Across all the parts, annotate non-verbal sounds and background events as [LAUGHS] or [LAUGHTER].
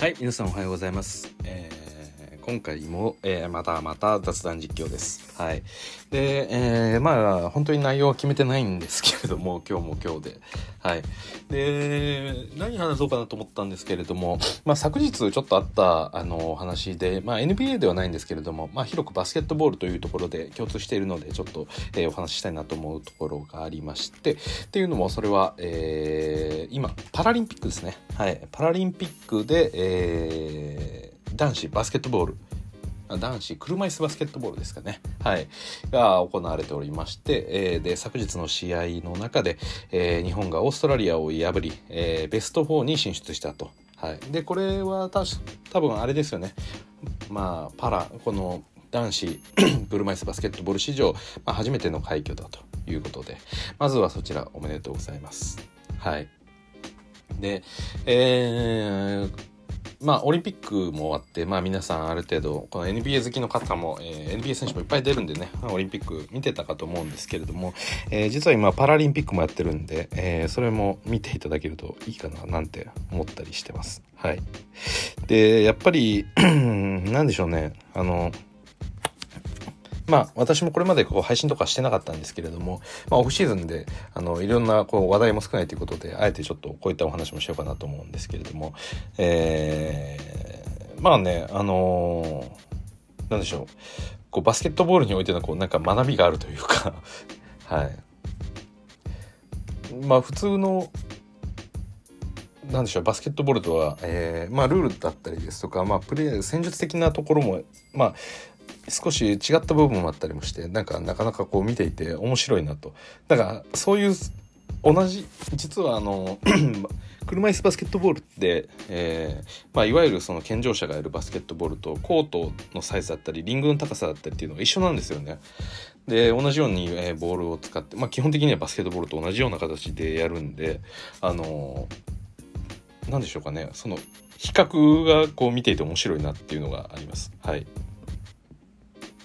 はい皆さんおはようございます、今回も、えーまたまた雑談実況です。はい。で、えーまあ本当に内容は決めてないんですけれども [LAUGHS] 今日も今日で。はい。で何話そうかなと思ったんですけれども、まあ、昨日ちょっとあったあの話で、まあ、NBA ではないんですけれども、まあ、広くバスケットボールというところで共通しているのでちょっと、えーお話ししたいなと思うところがありましてっていうのもそれは、えー今パラリンピックですね。はい。パラリンピックで、えー男子バスケットボール。男子車椅子バスケットボールですかね、はい、が行われておりまして、えーで昨日の試合の中で、えー日本がオーストラリアを破り、えーベスト4に進出したと。はい、でこれはた多分あれですよね。まあパラこの男子 [CLEARS THROAT] 車椅子バスケットボール史上、まあ、初めての快挙だということで。まずはそちらおめでとうございます。はい。で、えーまあ、オリンピックも終わって、まあ、皆さんある程度この NBA 好きの方も、えー NBA 選手もいっぱい出るんでねオリンピック見てたかと思うんですけれども、えー実は今パラリンピックもやってるんで、えーそれも見ていただけるといいかななんて思ったりしてます。はい、でやっぱり [CLEARS THROAT] なんでしょうねあのまあ私もこれまでこう配信とかしてなかったんですけれども、まあ、オフシーズンであのいろんなこう話題も少ないということであえてちょっとこういったお話もしようかなと思うんですけれども、えーまあねあのーなんでしょう。こうバスケットボールにおいてのこうなんか学びがあるというか [LAUGHS] はい。まあ普通のなんでしょうバスケットボールとは、えーまあ、ルールだったりですとか、まあ、プレー戦術的なところも、まあ、少し違った部分もあったりもしてなんかなかなかこう見ていて面白いなとだからそういう同じ実はあの [CLEARS THROAT] 車椅子バスケットボールって、えーまあ、いわゆるその健常者がやるバスケットボールとコートのサイズだったりリングの高さだったりっていうのが一緒なんですよね。で同じように、えーボールを使って、まあ、基本的にはバスケットボールと同じような形でやるんであのなんでしょうかねその比較がこう見ていて面白いなっていうのがあります。はい、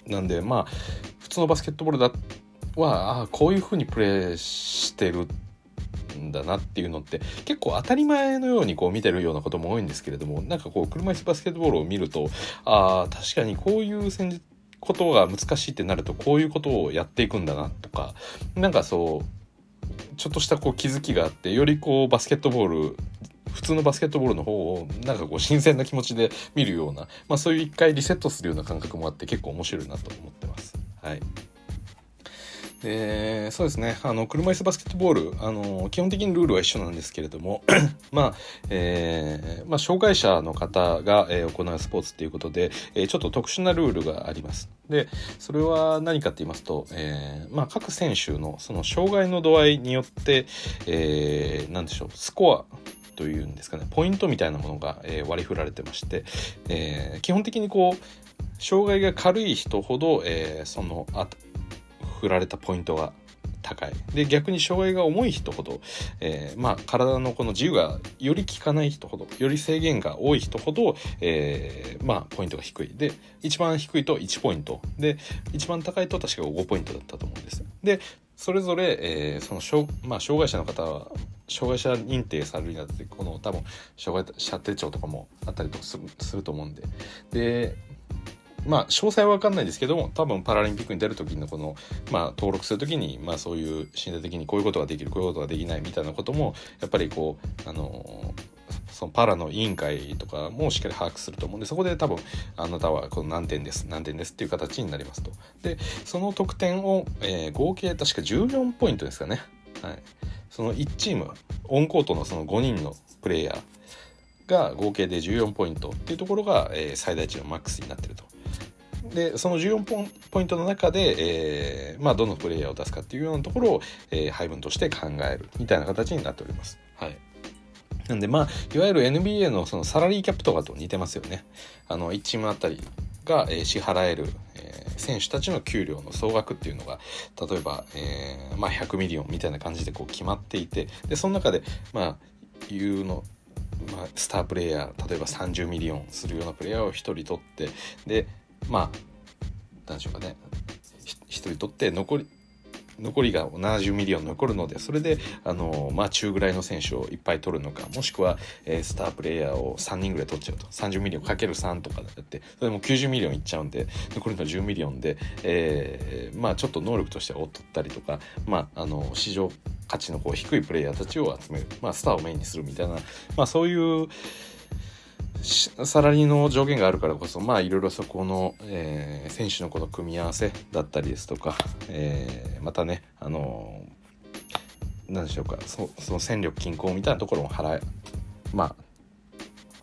なんでまあ普通のバスケットボールだはあーこういう風にプレーしてるんだなっていうのって結構当たり前のようにこう見てるようなことも多いんですけれどもなんかこう車椅子バスケットボールを見るとああ確かにこういう戦術ことが難しいってなるとこういうことをやっていくんだなとかなんかそうちょっとしたこう気づきがあってよりこうバスケットボール普通のバスケットボールの方をなんかこう新鮮な気持ちで見るような、まあ、そういう一回リセットするような感覚もあって結構面白いなと思ってます。はいでそうですねあの車椅子バスケットボールあの基本的にルールは一緒なんですけれども [COUGHS] まあ、えーまあ、障害者の方が、えー行うスポーツっていうことで、えーちょっと特殊なルールがあります。でそれは何かって言いますと、えーまあ、各選手のその障害の度合いによって、えー、なんでしょうスコアというんですかねポイントみたいなものが、えー割り振られてまして、えー基本的にこう障害が軽い人ほど、えーそのあ振られたポイントが高い。で逆に障害が重い人ほど、えーまあ、体のこの自由がより効かない人ほどより制限が多い人ほど、えーまあ、ポイントが低い。で一番低いと1ポイント。で一番高いと確か5ポイントだったと思うんです。でそれぞれ、えーその,、まあ、障害者の方は障害者認定されるようにあたってこの多分障害者手帳とかもあったりとかするすると思うんででまあ詳細は分かんないですけども多分パラリンピックに出る時のこの、まあ、登録する時に、まあ、そういう身体的にこういうことができるこういうことができないみたいなこともやっぱりこうあのそのパラの委員会とかもしっかり把握すると思うんでそこで多分あなたはこの何点です何点ですっていう形になりますと。でその得点を、えー合計確か14ポイントですかね。はい、その1チームオンコートのその5人のプレイヤーが合計で14ポイントっていうところが、えー最大値のマックスになってると。でその14ポポイントの中で、えーまあ、どのプレイヤーを出すかっていうようなところを、えー配分として考えるみたいな形になっております。はいなんでまあいわゆる NBA のそのサラリーキャップとかと似てますよね。あの1チームあたりが、えー支払える、えー選手たちの給料の総額っていうのが例えば、えーまあ、100 million みたいな感じでこう決まっていてでその中でまあいうのまあ、スタープレイヤー例えば30 million するようなプレイヤーを1人取ってでまあ何でしょうかね1人取って残り残りが70 million 残るのでそれであの、まあ、中ぐらいの選手をいっぱい取るのかもしくは、えー、スタープレイヤーを3人ぐらい取っちゃうと。30 million かける3とかだって。それも90 million いっちゃうんで残りの10 million で、えー、まあちょっと能力としては劣ったりとか、まあ、あの市場価値のこう低いプレイヤーたちを集める、まあ、スターをメインにするみたいな、まあ、そういうサラリーの上限があるからこそまあいろいろそこの、えー、選手のこの組み合わせだったりですとか、えー、またねあの何でしょうかそその戦力均衡みたいなところを払えまあ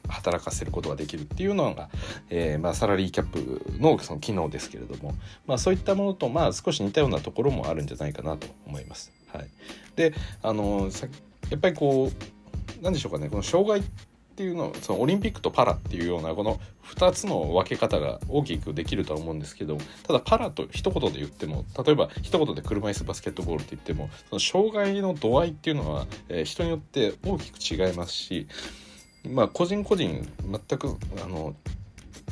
働かせることができるっていうのが、えーまあ、サラリーキャップのその機能ですけれども、まあ、そういったものと、まあ、少し似たようなところもあるんじゃないかなと思います。はい、であのやっぱりこうなんでしょうかねこの障害っていうのそのオリンピックとパラっていうようなこの2つの分け方が大きくできるとは思うんですけどただパラと一言で言っても例えば一言で車椅子バスケットボールって言ってもその障害の度合いっていうのは、え、人によって大きく違いますしまあ個人個人全くあの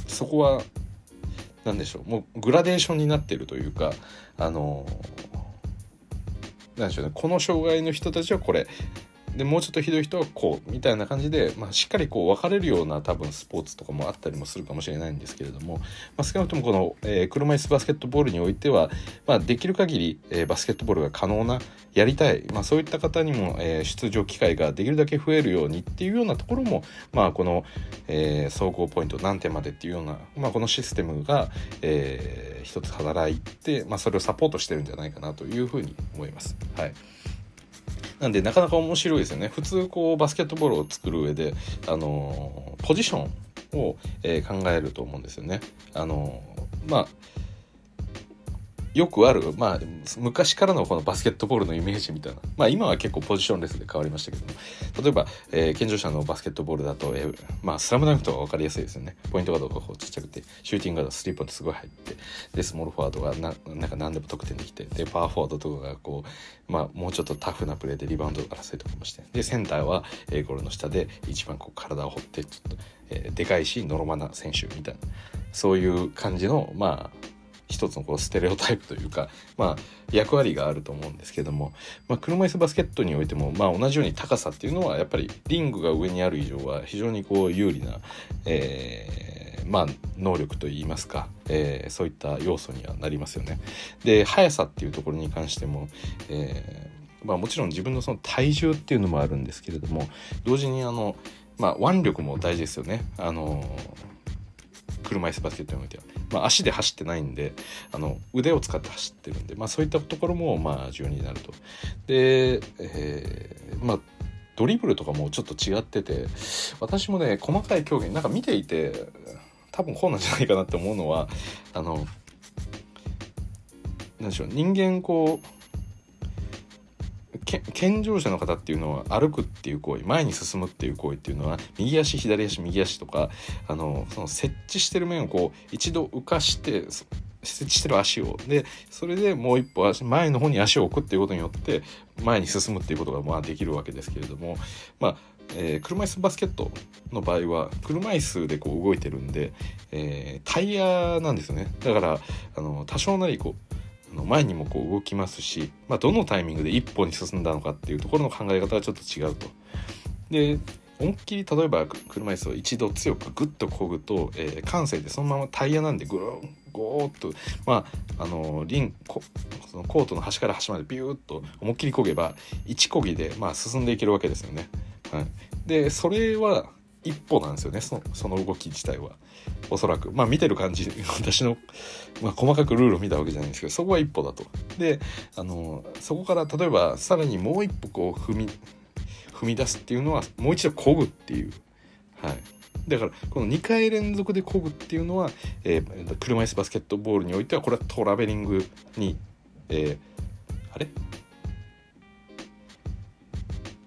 そこは何でしょうもうグラデーションになってるというかあのなんでしょうねこの障害の人たちはこれでもうちょっとひどい人はこうみたいな感じで、まあ、しっかりこう分かれるような多分スポーツとかもあったりもするかもしれないんですけれども、まあ、少なくともこの、えー、車椅子バスケットボールにおいては、まあ、できる限り、えー、バスケットボールが可能なやりたい、まあ、そういった方にも、えー、出場機会ができるだけ増えるようにっていうようなところも、まあ、この、えー、総合ポイント何点までっていうような、まあ、このシステムが、えー、一つ働いて、まあ、それをサポートしてるんじゃないかなというふうに思います。はいなんでなかなか面白いですよね普通こうバスケットボールを作る上であのポジションを、えー、考えると思うんですよね。あのまあよくある、まあ、昔からのこのバスケットボールのイメージみたいな、まあ、今は結構ポジションレスで変わりましたけども。例えば、えー、健常者のバスケットボールだと、えー、まあ、スラムダンクとか分かりやすいですよね。ポイントガードがこうちっちゃくてシューティングガードスリーポイントすごい入ってでスモールフォワードがななんか何でも得点できてでパワーフォワードとかがこう、まあ、もうちょっとタフなプレーでリバウンド争いとかもして。でセンターは、えー、ゴールの下で一番こう体を張ってちょっと、えー、でかいしノロマな選手みたいな。そういう感じのまあ一つのこうステレオタイプというか、[LAUGHS] まあ、役割があると思うんですけども、まあ、車椅子バスケットにおいても、まあ、同じように高さっていうのはやっぱりリングが上にある以上は非常にこう有利な、えー、まあ、能力といいますか、えー、そういった要素にはなりますよね。で速さっていうところに関しても、えーまあ、もちろん自分のその体重っていうのもあるんですけれども同時にあの、まあ、腕力も大事ですよね。あの車椅子バスケットにおいては。まあ、足で走ってないんであの腕を使って走ってるんで、まあ、そういったところもまあ重要になると。で、えー、まあドリブルとかもちょっと違ってて私もね細かい競技なんか見ていて多分こうなんじゃないかなって思うのはあの何でしょう人間こう健常者の方っていうのは歩くっていう行為前に進むっていう行為っていうのは右足左足右足とかあのその設置してる面をこう一度浮かして設置してる足を。でそれでもう一歩足前の方に足を置くっていうことによって前に進むっていうことがまあできるわけですけれどもまあえー、車椅子バスケットの場合は車椅子でこう動いてるんで、えー、タイヤなんですよね。だからあの多少なりこうの前にもこう動きますし、まあ、どのタイミングで一歩に進んだのかっていうところの考え方がちょっと違うと。で思いっきり例えば車椅子を一度強くグッと漕ぐと、えー、感性でそのままタイヤなんでグローゴーッとまああのリンコそのコートの端から端までビューッと思いっきり漕げば1漕ぎで、まあ、進んでいけるわけですよね。はい、でそれは一歩なんですよねその動き自体は。おそらく。まあ見てる感じ [LAUGHS] 私の、まあ、細かくルールを見たわけじゃないんですけどそこは一歩だと。であのそこから例えばさらにもう一歩こう踏み踏み出すっていうのはもう一度漕ぐっていう。はい。だからこの2回連続で漕ぐっていうのは、えー、車椅子バスケットボールにおいてはこれはトラベリングに、えー、あれ？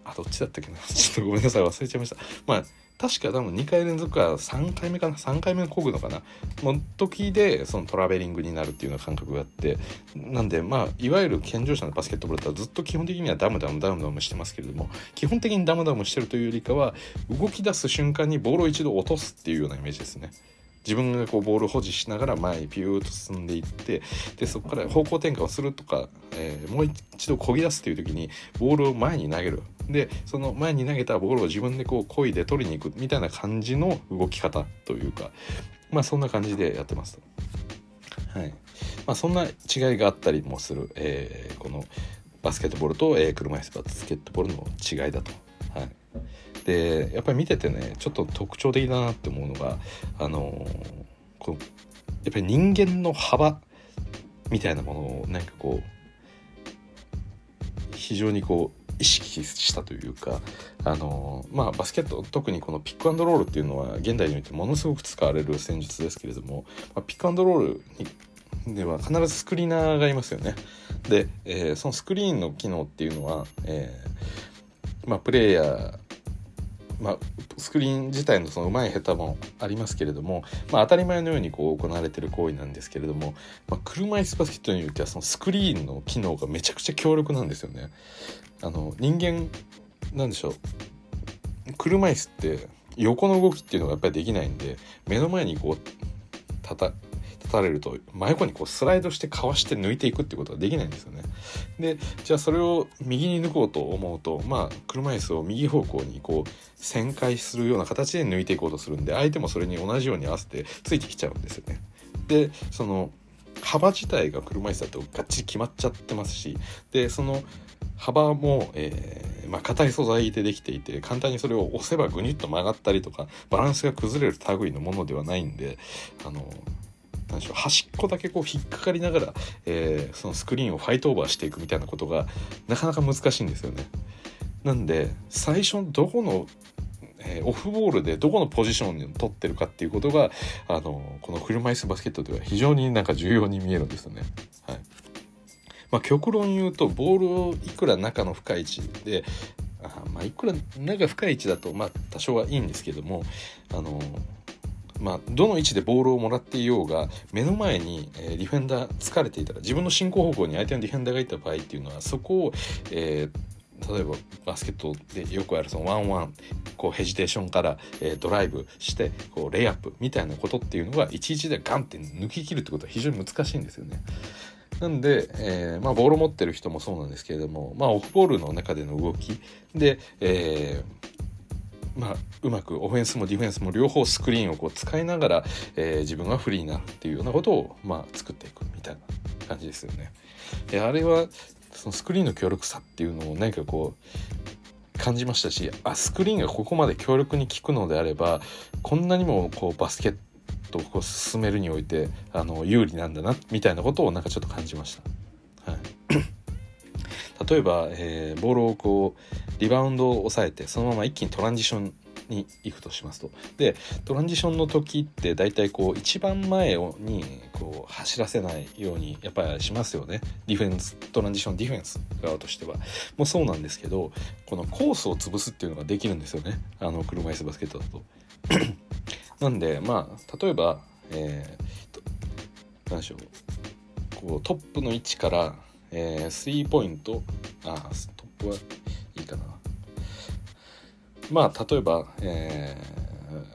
あどっちだったっけな？[LAUGHS] ちょっとごめんなさい。忘れちゃいました。まあ確か多分2回連続か3回目かな3回目のこぐのかなの時でそのトラベリングになるっていうような感覚があってなんでまあいわゆる健常者のバスケットボールだったらずっと基本的にはダムダムダムダムしてますけれども基本的にダムダムしてるというよりかは動き出す瞬間にボールを一度落とすっていうようなイメージですね。自分がこうボール保持しながら前にピューッと進んでいってでそこから方向転換をするとか、えー、もう一度漕ぎ出すという時にボールを前に投げるでその前に投げたボールを自分でこう漕いで取りに行くみたいな感じの動き方というかまあそんな感じでやってますと。はい。まあ、そんな違いがあったりもする、えー、このバスケットボールと、えー、車椅子バスケットボールの違いだと。はい。でやっぱり見ててねちょっと特徴的だなって思うのがあのー、こうやっぱり人間の幅みたいなものをなんかこう非常にこう意識したというかあの、まあバスケット特にこのピックアンドロールっていうのは現代においてものすごく使われる戦術ですけれども、まあ、ピックアンドロールにでは必ずスクリーナーがいますよね。で、えー、そのスクリーンの機能っていうのは、えー、まあ、プレイヤーまあ、スクリーン自体のその上手い下手もありますけれども、まあ、当たり前のようにこう行われてる行為なんですけれども、まあ、車椅子バスケットにおいてはそのスクリーンの機能がめちゃくちゃ強力なんですよね。あの人間なんでしょう車椅子って横の動きっていうのがやっぱりできないんで目の前にこうたたたれると真横にこうスライドしてかわして抜いていくってことができないんですよね。でじゃあそれを右に抜こうと思うとまあ車椅子を右方向にこう旋回するような形で抜いていこうとするんで相手もそれに同じように合わせてついてきちゃうんですよね。でその幅自体が車椅子だとがっちり決まっちゃってますしでその幅も、えー、まあ、硬い素材でできていて簡単にそれを押せばグニッと曲がったりとかバランスが崩れる類のものではないんであのなんでしょう端っこだけこう引っかかりながら、えー、そのスクリーンをファイトオーバーしていくみたいなことがなかなか難しいんですよね。なんで最初どこのえー、オフボールでどこのポジションに取ってるかっていうことがあのこの車椅子バスケットでは非常になんか重要に見えるんですよね。はいまあ、極論言うとボールをいくら中の深い位置であまあいくら中深い位置だとまあ多少はいいんですけどもあのまあ、どの位置でボールをもらっていようが目の前に、え、ディフェンダー疲れていたら自分の進行方向に相手のディフェンダーがいた場合っていうのはそこを、えー、例えばバスケットでよくあるそのワンワンこうヘジテーションから、え、ドライブしてこうレイアップみたいなことっていうのが11でガンって抜き切るってことは非常に難しいんですよね。なんで、えーまあ、ボールを持ってる人もそうなんですけれども、まあ、オフボールの中での動きで、えーまあ、うまくオフェンスもディフェンスも両方スクリーンをこう使いながら、えー、自分がフリーになるっていうようなことを、まあ、作っていくみたいな感じですよね。あれはそのスクリーンの強力さっていうのを何かこう感じましたしあスクリーンがここまで強力に効くのであればこんなにもこうバスケットをこう進めるにおいてあの有利なんだなみたいなことをなんかちょっと感じました。はい [LAUGHS] 例えば、えー、ボールをこうリバウンドを抑えてそのまま一気にトランジションに行くとしますと。でトランジションの時って大体こう一番前にこう走らせないようにやっぱりしますよね。ディフェンストランジションディフェンス側としては。もうそうなんですけどこのコースを潰すっていうのができるんですよね。あの車椅子バスケットだと。[CLEARS THROAT] なんでまあ例えばえー、何でしょう。こうトップの位置からえー、スリーポイント、あ、トップはいいかな。まあ、例えば、え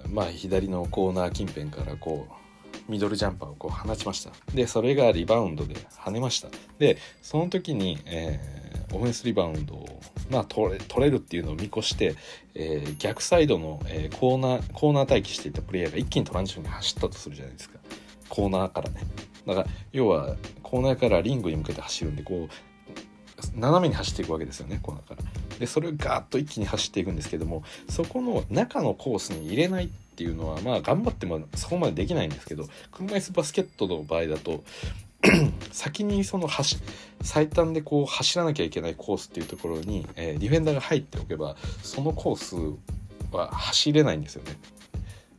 ー、まあ、左のコーナー近辺からこう、ミドルジャンパーをこう放ちました。で、それがリバウンドで跳ねました。で、その時に、えー、オフェンスリバウンドを、まあ、取れ取れるっていうのを見越して、えー、逆サイドの、え、コーナー、コーナー待機していたプレイヤーが一気にトランジションに走ったとするじゃないですか。コーナーからね。だから要はコーナーからリングに向けて走るんでこう斜めに走っていくわけですよねコーナーから。でそれをガーッと一気に走っていくんですけどもそこの中のコースに入れないっていうのはまあ頑張ってもそこまでできないんですけど車椅子バスケットの場合だと [CLEARS THROAT] 先にその走最短でこう走らなきゃいけないコースっていうところに、えー、ディフェンダーが入っておけばそのコースは走れないんですよね。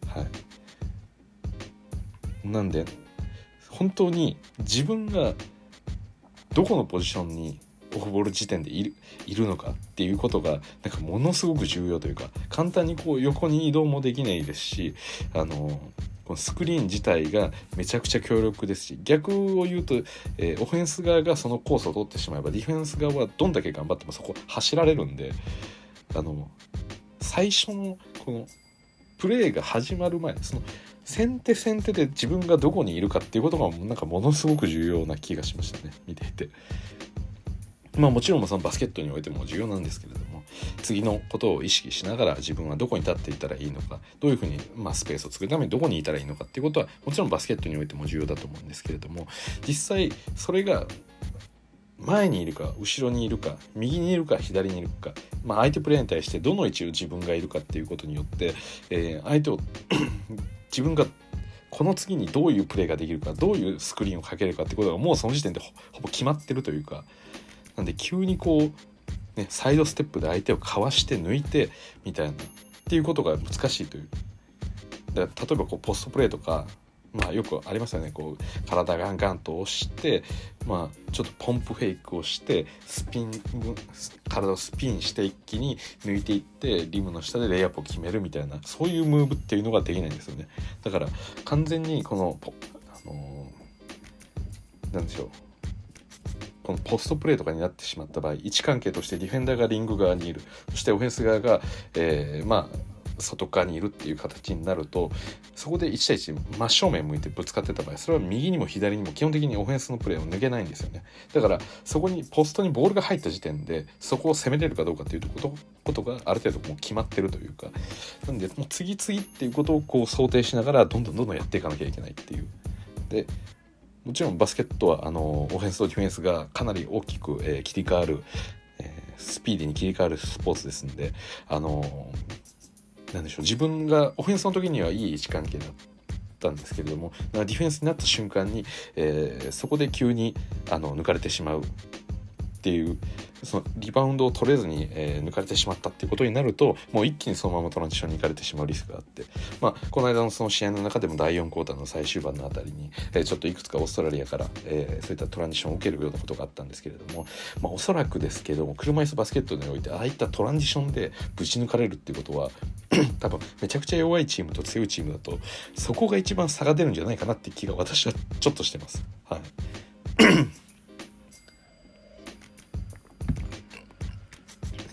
はい、なんで本当に自分がどこのポジションにオフボール時点でいるいるのかっていうことがなんかものすごく重要というか簡単にこう横に移動もできないですしあのこのスクリーン自体がめちゃくちゃ強力ですし逆を言うと、えー、オフェンス側がそのコースを取ってしまえばディフェンス側はどんだけ頑張ってもそこ走られるんであの最初のこのプレーが始まる前その先手先手で自分がどこにいるかっていうことがなんかものすごく重要な気がしましたね見ていて。まあもちろんそのバスケットにおいても重要なんですけれども次のことを意識しながら自分はどこに立っていたらいいのかどういうふうにまあスペースを作るためにどこにいたらいいのかっていうことはもちろんバスケットにおいても重要だと思うんですけれども実際それが前にいるか後ろにいるか右にいるか左にいるか、まあ、相手プレーに対してどの位置を自分がいるかっていうことによって、え、相手を [CLEARS THROAT] 自分がこの次にどういうプレーができるかどういうスクリーンをかけるかってことがもうその時点でほぼ決まってるというかなんで急にこう、ね、サイドステップで相手をかわして抜いてみたいなっていうことが難しいという。だから例えばこうポストプレーとかまあよくありますよね。こう体ガンガンと押してまあちょっとポンプフェイクをしてスピン体をスピンして一気に抜いていってリムの下でレイアップを決めるみたいなそういうムーブっていうのができないんですよね。だから完全にこのあのー、なんでしょう。このポストプレーとかになってしまった場合位置関係としてディフェンダーがリング側にいる。そしてオフェンス側が、えー、まあ外側にいるっていう形になるとそこで1対1真正面向いてぶつかってた場合それは右にも左にも基本的にオフェンスのプレーを抜けないんですよね。だからそこにポストにボールが入った時点でそこを攻めれるかどうかっていうことことがある程度もう決まってるというか。なんでもう次々っていうことをこう想定しながらどんどんどんどんやっていかなきゃいけないっていう。でもちろんバスケットはあのオフェンスとディフェンスがかなり大きく、えー、切り替わる、えー、スピーディーに切り替わるスポーツですんであのなんでしょう自分がオフェンスの時にはいい位置関係だったんですけれどもディフェンスになった瞬間に、えー、そこで急にあの抜かれてしまう。っていうそのリバウンドを取れずに、えー、抜かれてしまったっていうことになるともう一気にそのままトランジションに行かれてしまうリスクがあって、まあ、この間のその試合の中でも第4クォーターの最終盤のあたりに、えー、ちょっといくつかオーストラリアから、えー、そういったトランジションを受けるようなことがあったんですけれども、まあ、おそらくですけども車椅子バスケットにおいてああいったトランジションでぶち抜かれるっていうことは [CLEARS THROAT] 多分めちゃくちゃ弱いチームと強いチームだとそこが一番差が出るんじゃないかなって気が私はちょっとしてます。はい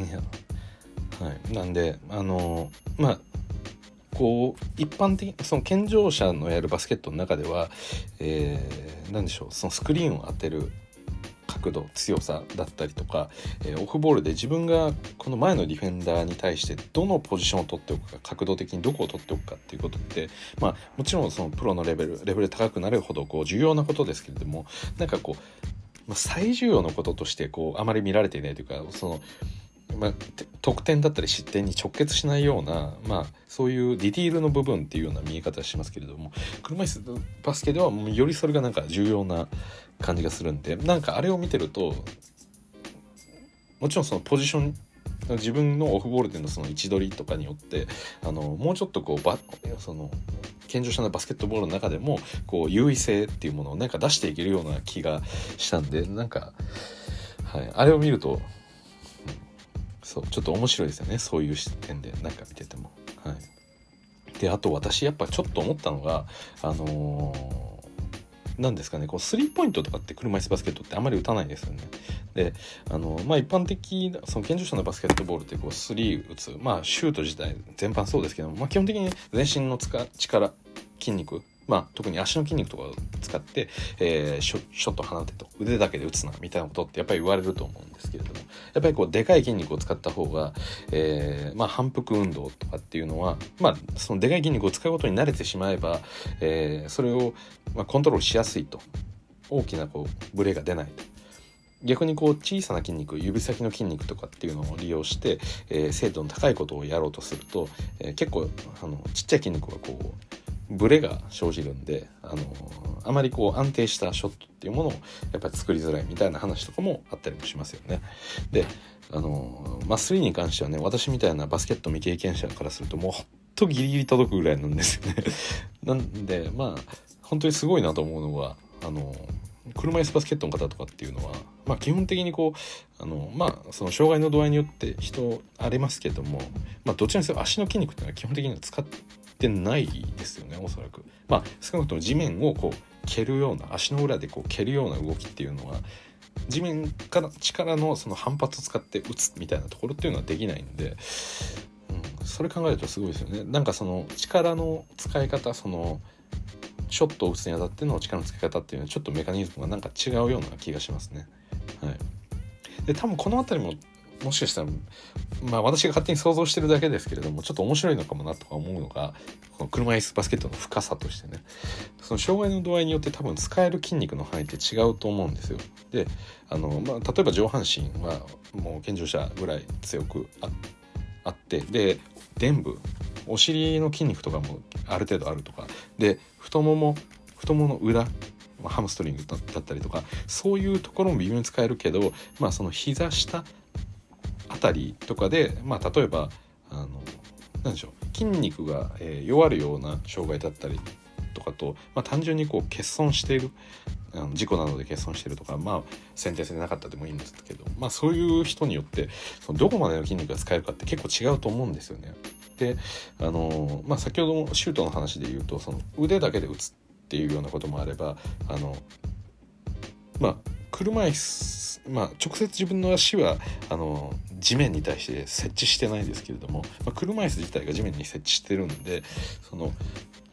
はい、なんであのまあこう一般的その健常者のやるバスケットの中では、えー、何でしょうそのスクリーンを当てる角度強さだったりとか、えー、オフボールで自分がこの前のディフェンダーに対してどのポジションを取っておくか角度的にどこを取っておくかっていうことってまあもちろんそのプロのレベルレベル高くなるほどこう重要なことですけれどもなんかこう、最重要のこととしてこうあまり見られていないというかそのまあ、得点だったり失点に直結しないような、まあ、そういうディティールの部分っていうような見え方しますけれども車椅子バスケではもうよりそれがなんか重要な感じがするんでなんかあれを見てるともちろんそのポジション自分のオフボールでのその位置取りとかによってあのもうちょっとこうバその健常者のバスケットボールの中でもこう優位性っていうものをなんか出していけるような気がしたんでなんか、はい、あれを見るとそうちょっと面白いですよねそういう視点でなんか見てても。はい、であと私やっぱちょっと思ったのがあのー、ですかねこうスリーポイントとかって車椅子バスケットってあんまり打たないですよね。であのまあ一般的なその健常者のバスケットボールってこうスリー打つまあシュート自体全般そうですけども、まあ、基本的に全身の力筋肉まあ、特に足の筋肉とかを使って、えー、ショショット放てと腕だけで打つなみたいなことってやっぱり言われると思うんですけれどもやっぱりこうでかい筋肉を使った方が、えー、まあ、反復運動とかっていうのは、まあ、そのでかい筋肉を使うことに慣れてしまえば、えー、それを、まあ、コントロールしやすいと大きなこうブレが出ないと。逆にこう小さな筋肉指先の筋肉とかっていうのを利用して、えー、精度の高いことをやろうとすると、えー、結構あのちっちゃい筋肉がこうブレが生じるんであのあまりこう安定したショットっていうものをやっぱり作りづらいみたいな話とかもあったりもしますよね。であのまあ3に関してはね私みたいなバスケット未経験者からするともうほんとギリギリ届くぐらいなんですよね。[LAUGHS] なんでまあ本当にすごいなと思うのはあの車椅子バスケットの方とかっていうのは、まあ、基本的にこうあの、まあ、その障害の度合いによって人ありますけども、まあ、どちらにせよ足の筋肉っていうのは基本的には使っててないですよねおそらく。まあ、少なくとも地面をこう蹴るような足の裏でこう蹴るような動きっていうのは地面から力のその反発を使って打つみたいなところっていうのはできないんで、うん、それ考えるとすごいですよねなんかその力の使い方そのショットを打つにあたっての力の使い方っていうのはちょっとメカニズムがなんか違うような気がしますね。はい、で多分この辺りももしかしたらまあ私が勝手に想像してるだけですけれどもちょっと面白いのかもなとか思うのがこの車椅子バスケットの深さとしてねその障害の度合いによって多分使える筋肉の範囲って違うと思うんですよ。であの、まあ、例えば上半身はもう健常者ぐらい強くあってで臀部お尻の筋肉とかもある程度あるとかで太もも太ももの裏ハムストリングだったりとかそういうところも微妙に使えるけどまあその膝下あたりとかでまあ例えばあの何でしょう筋肉が、え、弱るような障害だったりとかと、まあ、単純にこう欠損しているあの事故などで欠損してるとかまあ先天性でなかったでもいいんですけど、まあ、そういう人によってそのどこまでの筋肉が使えるかって結構違うと思うんですよね。であの、まあ、先ほどもシュートの話で言うとその腕だけで打つっていうようなこともあればあのまあ車椅子まあ直接自分の足はあの地面に対して設置してないですけれども、まあ、車椅子自体が地面に設置してるんでその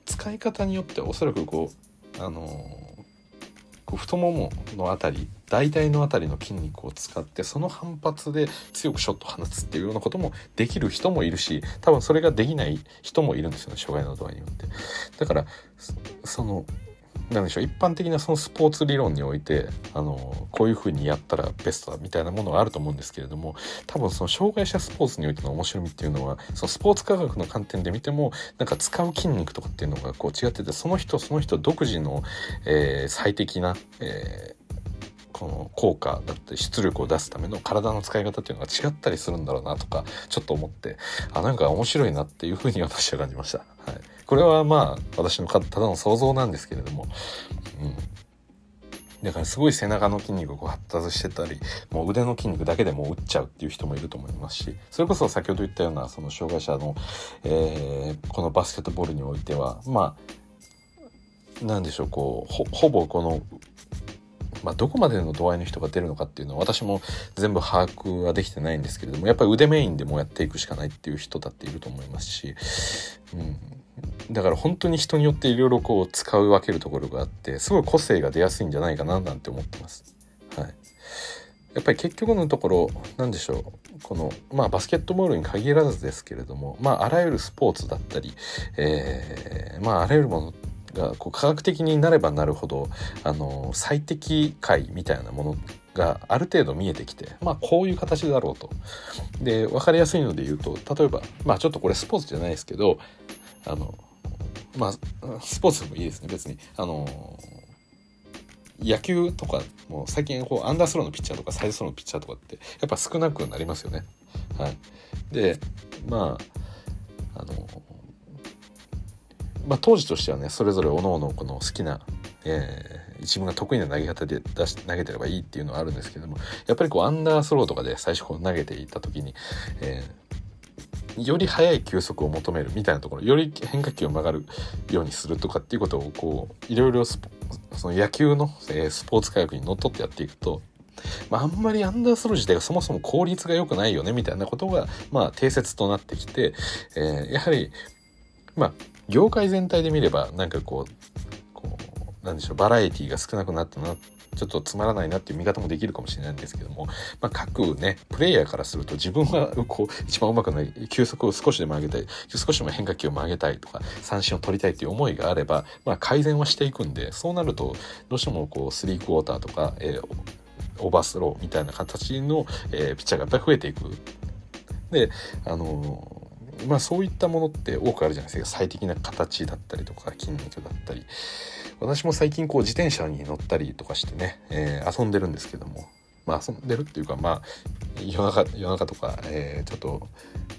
使い方によってはおそらくこうあのこう太ももの辺り大腿の辺りの筋肉を使ってその反発で強くショット放つっていうようなこともできる人もいるし多分それができない人もいるんですよね障害の度合いによって。だからそのなんでしょう一般的なそのスポーツ理論においてあのこういうふうにやったらベストだみたいなものがあると思うんですけれども多分その障害者スポーツにおいての面白みっていうのはそのスポーツ科学の観点で見てもなんか使う筋肉とかっていうのがこう違っててその人その人独自の、えー、最適な、えーこの効果だって出力を出すための体の使い方っていうのが違ったりするんだろうなとかちょっと思ってあなんか面白いなっていうふうに私は感じました。はい。これはまあ私のただの想像なんですけれども、うん、だからすごい背中の筋肉が発達してたりもう腕の筋肉だけでもう打っちゃうっていう人もいると思いますしそれこそ先ほど言ったようなその障害者の、えー、このバスケットボールにおいてはまあ何でしょうこうほぼこのまあ、どこまでの度合いの人が出るのかっていうのは私も全部把握はできてないんですけれどもやっぱり腕メインでもやっていくしかないっていう人だっていると思いますし、うん、だから本当に人によっていろいろこう使う分けるところがあってすごい個性が出やすいんじゃないかななんて思ってます。はい、やっぱり結局のところ何でしょう。このまあバスケットボールに限らずですけれどもまああらゆるスポーツだったり、えー、まああらゆるものがこう科学的になればなるほどあの最適解みたいなものがある程度見えてきてまあこういう形だろうと。で分かりやすいので言うと例えばまあちょっとこれスポーツじゃないですけどあのまあスポーツでもいいですね別にあの野球とかも最近こうアンダースローのピッチャーとかサイドスローのピッチャーとかってやっぱ少なくなりますよね。はい、でまああのまあ、当時としてはねそれぞれおのおのこの好きな、えー、自分が得意な投げ方で出し投げてればいいっていうのはあるんですけどもやっぱりこうアンダースローとかで最初こう投げていった時に、えー、より速い球速を求めるみたいなところより変化球を曲がるようにするとかっていうことをこういろいろその野球の、えー、スポーツ科学にのっとってやっていくとまあ、あんまりアンダースロー自体がそもそも効率が良くないよねみたいなことが、まあ、定説となってきて、えー、やはり、まあ、業界全体で見ればなんかこうこうなんでしょうバラエティが少なくなったなちょっとつまらないなっていう見方もできるかもしれないんですけども、まあ、各ねプレイヤーからすると自分はこう一番うまくない球速を少しでも上げたい少しでも変化球を曲げたいとか三振を取りたいっていう思いがあれば、まあ、改善はしていくんでそうなるとどうしてもこうスリークォーターとか、えー、オーバースローみたいな形の、えー、ピッチャーがやっぱり増えていく。であのまあそういったものって多くあるじゃないですか。最適な形だったりとか筋肉だったり。私も最近こう自転車に乗ったりとかしてね、えー、遊んでるんですけども。まあ遊んでるっていうかまあ夜中夜中とか、えー、ちょっと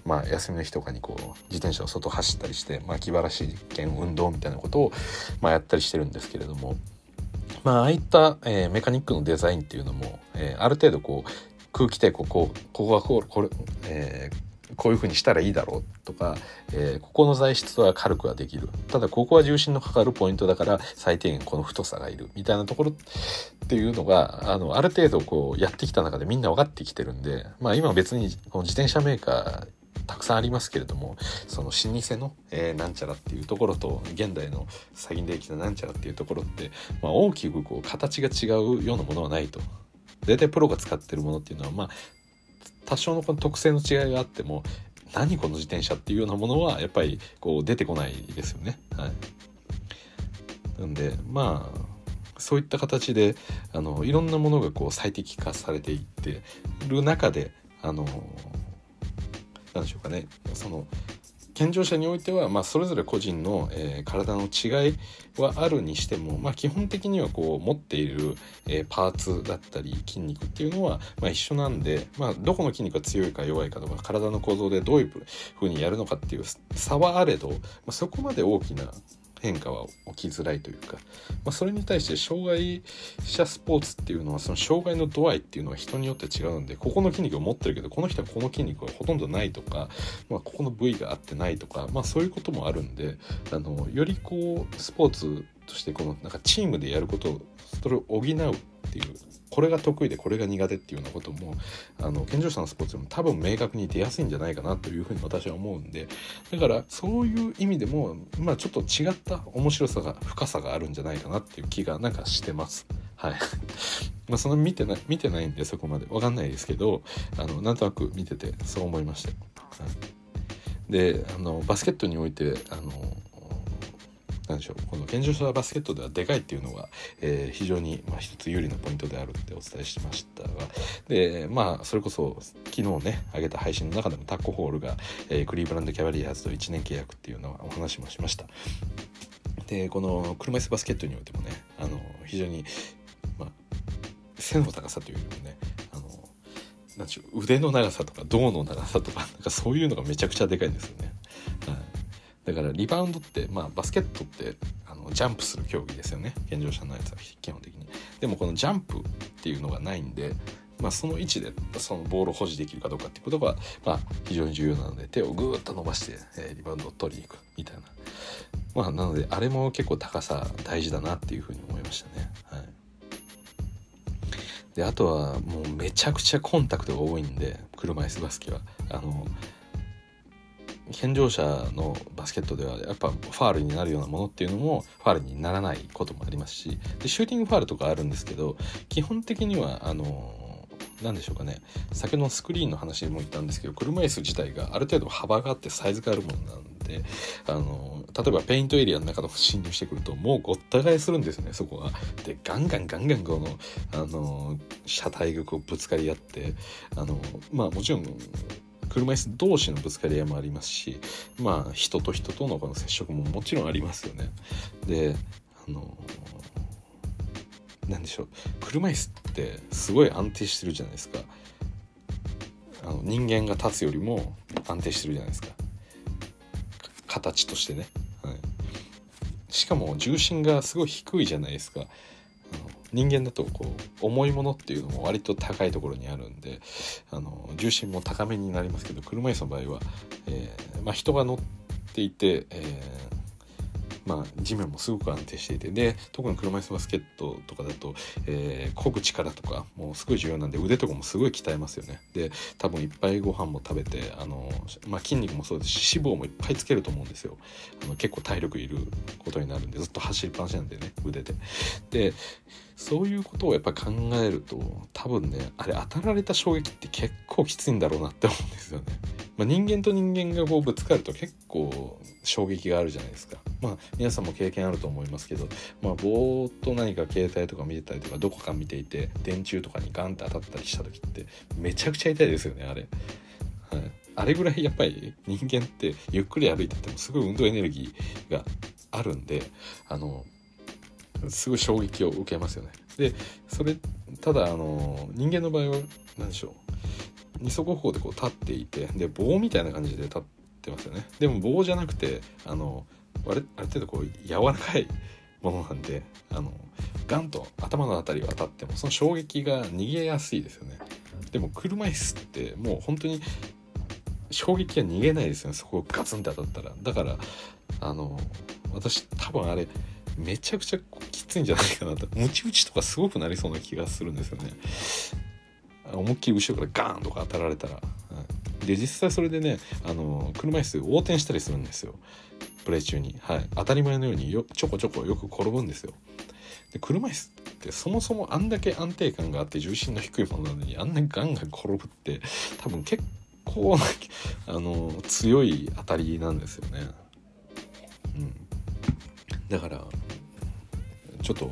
まあ休みの日とかにこう自転車を外走ったりして、まあ、気晴らし兼運動みたいなことを、まあ、やったりしてるんですけれども。まあああいった、えー、メカニックのデザインっていうのも、えー、ある程度こう空気抵抗こうここがこうこれ、えー、こういうふうにしたらいいだろうとか、えー、ここの材質は軽くはできるただここは重心のかかるポイントだから最低限この太さがいるみたいなところっていうのがあのある程度こうやってきた中でみんな分かってきてるんでまあ今別にこの自転車メーカーたくさんありますけれどもその老舗の、えー、なんちゃらっていうところと現代の最近できたなんちゃらっていうところって、まあ、大きくこう形が違うようなものはないと。大体プロが使ってるものっていうのはまあ多少のこの特性の違いがあっても何この自転車っていうようなものはやっぱりこう出てこないですよね。はい、なんでまあそういった形であのいろんなものがこう最適化されていってる中であの何でしょうかねその健常者においては、まあ、それぞれ個人の、えー、体の違いはあるにしても、まあ、基本的にはこう持っている、えー、パーツだったり筋肉っていうのは、まあ、一緒なんで、まあ、どこの筋肉が強いか弱いかとか体の構造でどういうふうにやるのかっていう差はあれど、まあ、そこまで大きな変化は起きづらいというか、まあ、それに対して障害者スポーツっていうのはその障害の度合いっていうのは人によって違うんでここの筋肉を持ってるけどこの人はこの筋肉はほとんどないとか、まあ、ここの部位が合ってないとか、まあ、そういうこともあるんであのよりこうスポーツとしてこのなんかチームでやることそれを補うっていうこれが得意でこれが苦手っていうようなこともあの健常者のスポーツでも多分明確に出やすいんじゃないかなというふうに私は思うんでだからそういう意味でもまあちょっと違った面白さが深さがあるんじゃないかなっていう気がなんかしてます。はい。[LAUGHS] まあその見てない見てないんでそこまでわかんないですけどあのなんとなく見ててそう思いました。はい、であのバスケットにおいてあの何でしょうこの健常者バスケットではでかいっていうのが、えー、非常に、まあ、一つ有利なポイントであるってお伝えしましたが。でまあそれこそ昨日ね上げた配信の中でもタッコホールが、えー、クリーブランドキャバリアーズと1年契約っていうのはお話もしました。でこの車椅子バスケットにおいてもねあの非常に、まあ、背の高さというよりもねあのなんでしょう腕の長さとか胴の長さとかなんかそういうのがめちゃくちゃでかいんですよね。はい。だからリバウンドって、まあ、バスケットってあのジャンプする競技ですよね。健常者のやつは基本的に。でもこのジャンプっていうのがないんで、まあ、その位置でそのボールを保持できるかどうかっていうことが、まあ、非常に重要なので手をぐーっと伸ばして、えー、リバウンドを取りに行くみたいな。まあなのであれも結構高さ大事だなっていうふうに思いましたね。はい。であとはもうめちゃくちゃコンタクトが多いんで車椅子バスケは。あの健常者のバスケットではやっぱファールになるようなものっていうのもファールにならないこともありますしでシューティングファールとかあるんですけど基本的にはあの何でしょうかね先のスクリーンの話も言ったんですけど車椅子自体がある程度幅があってサイズがあるものなんであの例えばペイントエリアの中の侵入してくるともうごった返するんですねそこが。でガンガンガンガンこのあの車体がこうぶつかり合ってあのまあもちろん車椅子同士のぶつかり合いもありますしまあ人と人とのこの接触ももちろんありますよね。であの何でしょう。車椅子ってすごい安定してるじゃないですか。あの人間が立つよりも安定してるじゃないですか形としてね、はい、しかも重心がすごい低いじゃないですか。人間だとこう重いものっていうのも割と高いところにあるんであの重心も高めになりますけど車椅子の場合は、えーまあ、人が乗っていて、えーまあ、地面もすごく安定していてで特に車椅子バスケットとかだと、えー、漕ぐ力とかもうすごい重要なんで腕とかもすごい鍛えますよね。で多分いっぱいご飯も食べてあの、まあ、筋肉もそうですし脂肪もいっぱいつけると思うんですよ。あの結構体力いることになるんでずっと走りっぱなしなんでね腕で。でそういうことをやっぱ考えると多分ねあれ当たられた衝撃って結構きついんだろうなって思うんですよね。まあ、人間と人間がこうぶつかると結構衝撃があるじゃないですか。まあ皆さんも経験あると思いますけど、まあ、ぼーっと何か携帯とか見てたりとかどこか見ていて電柱とかにガンって当たったりした時ってめちゃくちゃ痛いですよねあれ。はい、あれぐらいやっぱり人間ってゆっくり歩いててもすごい運動エネルギーがあるんであのすごい衝撃を受けますよね。でそれただあの人間の場合は何でしょう二足歩行でこう立っていてで棒みたいな感じで立ってますよね。でも棒じゃなくてあのあれある程度こう柔らかいものなんであのガンと頭の辺りが当たってもその衝撃が逃げやすいですよね。でも車椅子ってもう本当に衝撃が逃げないですよねそこをガツンって当たったらだからあの私多分あれめちゃくちゃきついんじゃないかなと。ムチ打ちとかすごくなりそうな気がするんですよね。思いっきり後ろからガーンとか当たられたら、はい、で実際それでねあの車椅子横転したりするんですよ。プレイ中に、はい、当たり前のようによちょこちょこよく転ぶんですよ。で車椅子ってそもそもあんだけ安定感があって重心の低いものなのにあんなにガンガン転ぶって多分結構あの強い当たりなんですよね。うん、だからちょっと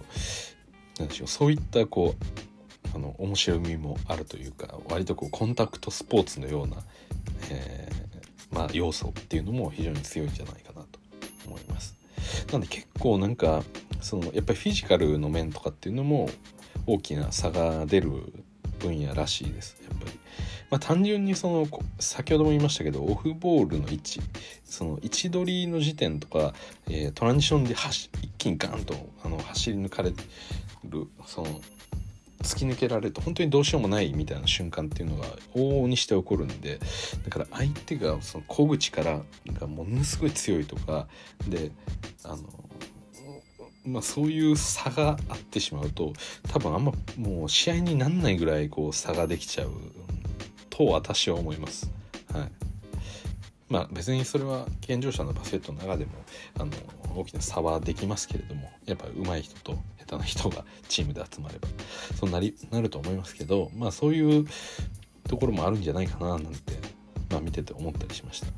なんでしょうそういったこうあの面白みもあるというか割とこうコンタクトスポーツのような、えー、まあ、要素っていうのも非常に強いんじゃないかなと思います。なんで結構なんかそのやっぱりフィジカルの面とかっていうのも大きな差が出る分野らしいですやっぱり。まあ、単純にその先ほども言いましたけどオフボールの位置その位置取りの時点とか、えー、トランジションで一気にガンと走り抜かれるその突き抜けられると本当にどうしようもないみたいな瞬間っていうのが往々にして起こるんでだから相手がその小口からがものすごい強いとかであのまあ、そういう差があってしまうと多分あんまもう試合になんないぐらいこう差ができちゃうと私は思います。はいまあ、別にそれは健常者のバスケットの中でもあの大きな差はできますけれどもやっぱ上手い人と下手な人がチームで集まればそうなりなると思いますけどまあそういうところもあるんじゃないかななんて、まあ、見てて思ったりしました。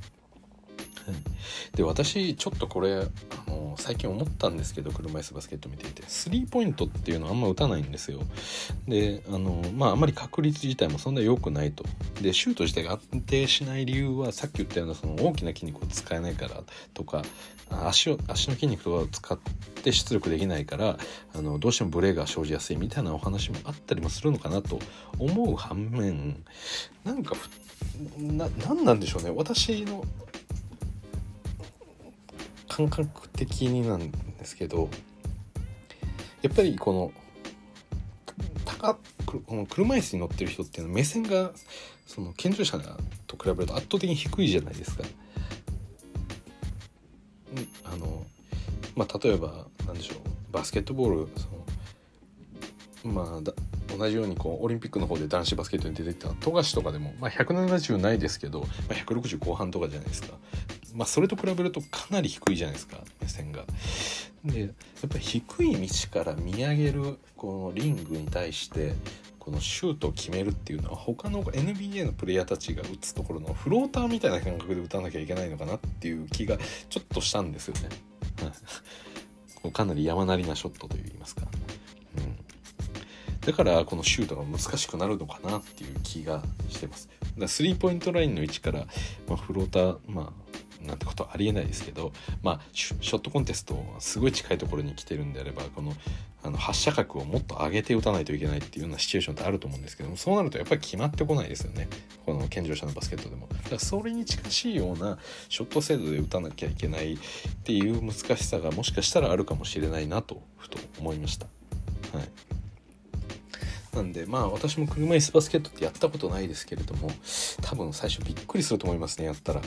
で私ちょっとこれあの最近思ったんですけど車椅子バスケット見ていてスリーポイントっていうのはあんま打たないんですよ。であのまああんまり確率自体もそんな良くないと。でシュート自体が安定しない理由はさっき言ったようなその大きな筋肉を使えないからとか足を足の筋肉とかを使って出力できないからあのどうしてもブレが生じやすいみたいなお話もあったりもするのかなと思う反面なんか何なんでしょうね。私の感覚的になんですけどやっぱりこの高この車椅子に乗ってる人っていうのは目線がその健常者と比べると圧倒的に低いじゃないですか。あのまあ、例えば何でしょうバスケットボールそのまあ同じようにこうオリンピックの方で男子バスケットに出てきた富樫とかでも、まあ、170ないですけど、まあ、160後半とかじゃないですかまあ、それと比べるとかなり低いじゃないですか目線が。でやっぱり低い道から見上げるこのリングに対してこのシュートを決めるっていうのは他の NBA のプレイヤーたちが打つところのフローターみたいな感覚で打たなきゃいけないのかなっていう気がちょっとしたんですよね。[LAUGHS] かなり山なりなショットといいますか。うん、だからこのシュートが難しくなるのかなっていう気がしてます。だスリーポイントラインの位置から、まあ、フローター、まあ、なんてことはありえないですけど、まあ、ショットコンテストすごい近いところに来てるんであればこのあの発射角をもっと上げて打たないといけないっていうようなシチュエーションってあると思うんですけどもそうなるとやっぱり決まってこないですよね。この健常者のバスケットでも。だからそれに近しいようなショット精度で打たなきゃいけないっていう難しさがもしかしたらあるかもしれないなとふと思いました。はい。なんでまあ私も車椅子バスケットってやったことないですけれども多分最初びっくりすると思いますねやったら。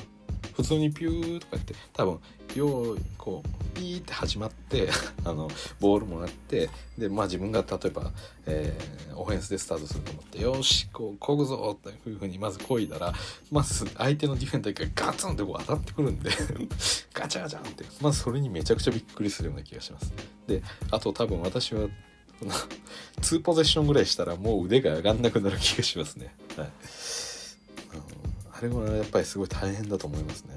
普通にピューとか言って多分ようこうピーって始まって [LAUGHS] あのボールもらってでまあ自分が例えば、えー、オフェンスでスタートすると思ってよしこうこぐぞっていうふうにまずこいだらまず相手のディフェンダーがガツンってこう当たってくるんで [LAUGHS] ガチャガチャンってまずそれにめちゃくちゃびっくりするような気がします。であと多分私は [LAUGHS] 2ポゼッションぐらいしたらもう腕が上がんなくなる気がしますね。はいあれはやっぱりすごい大変だと思いますね。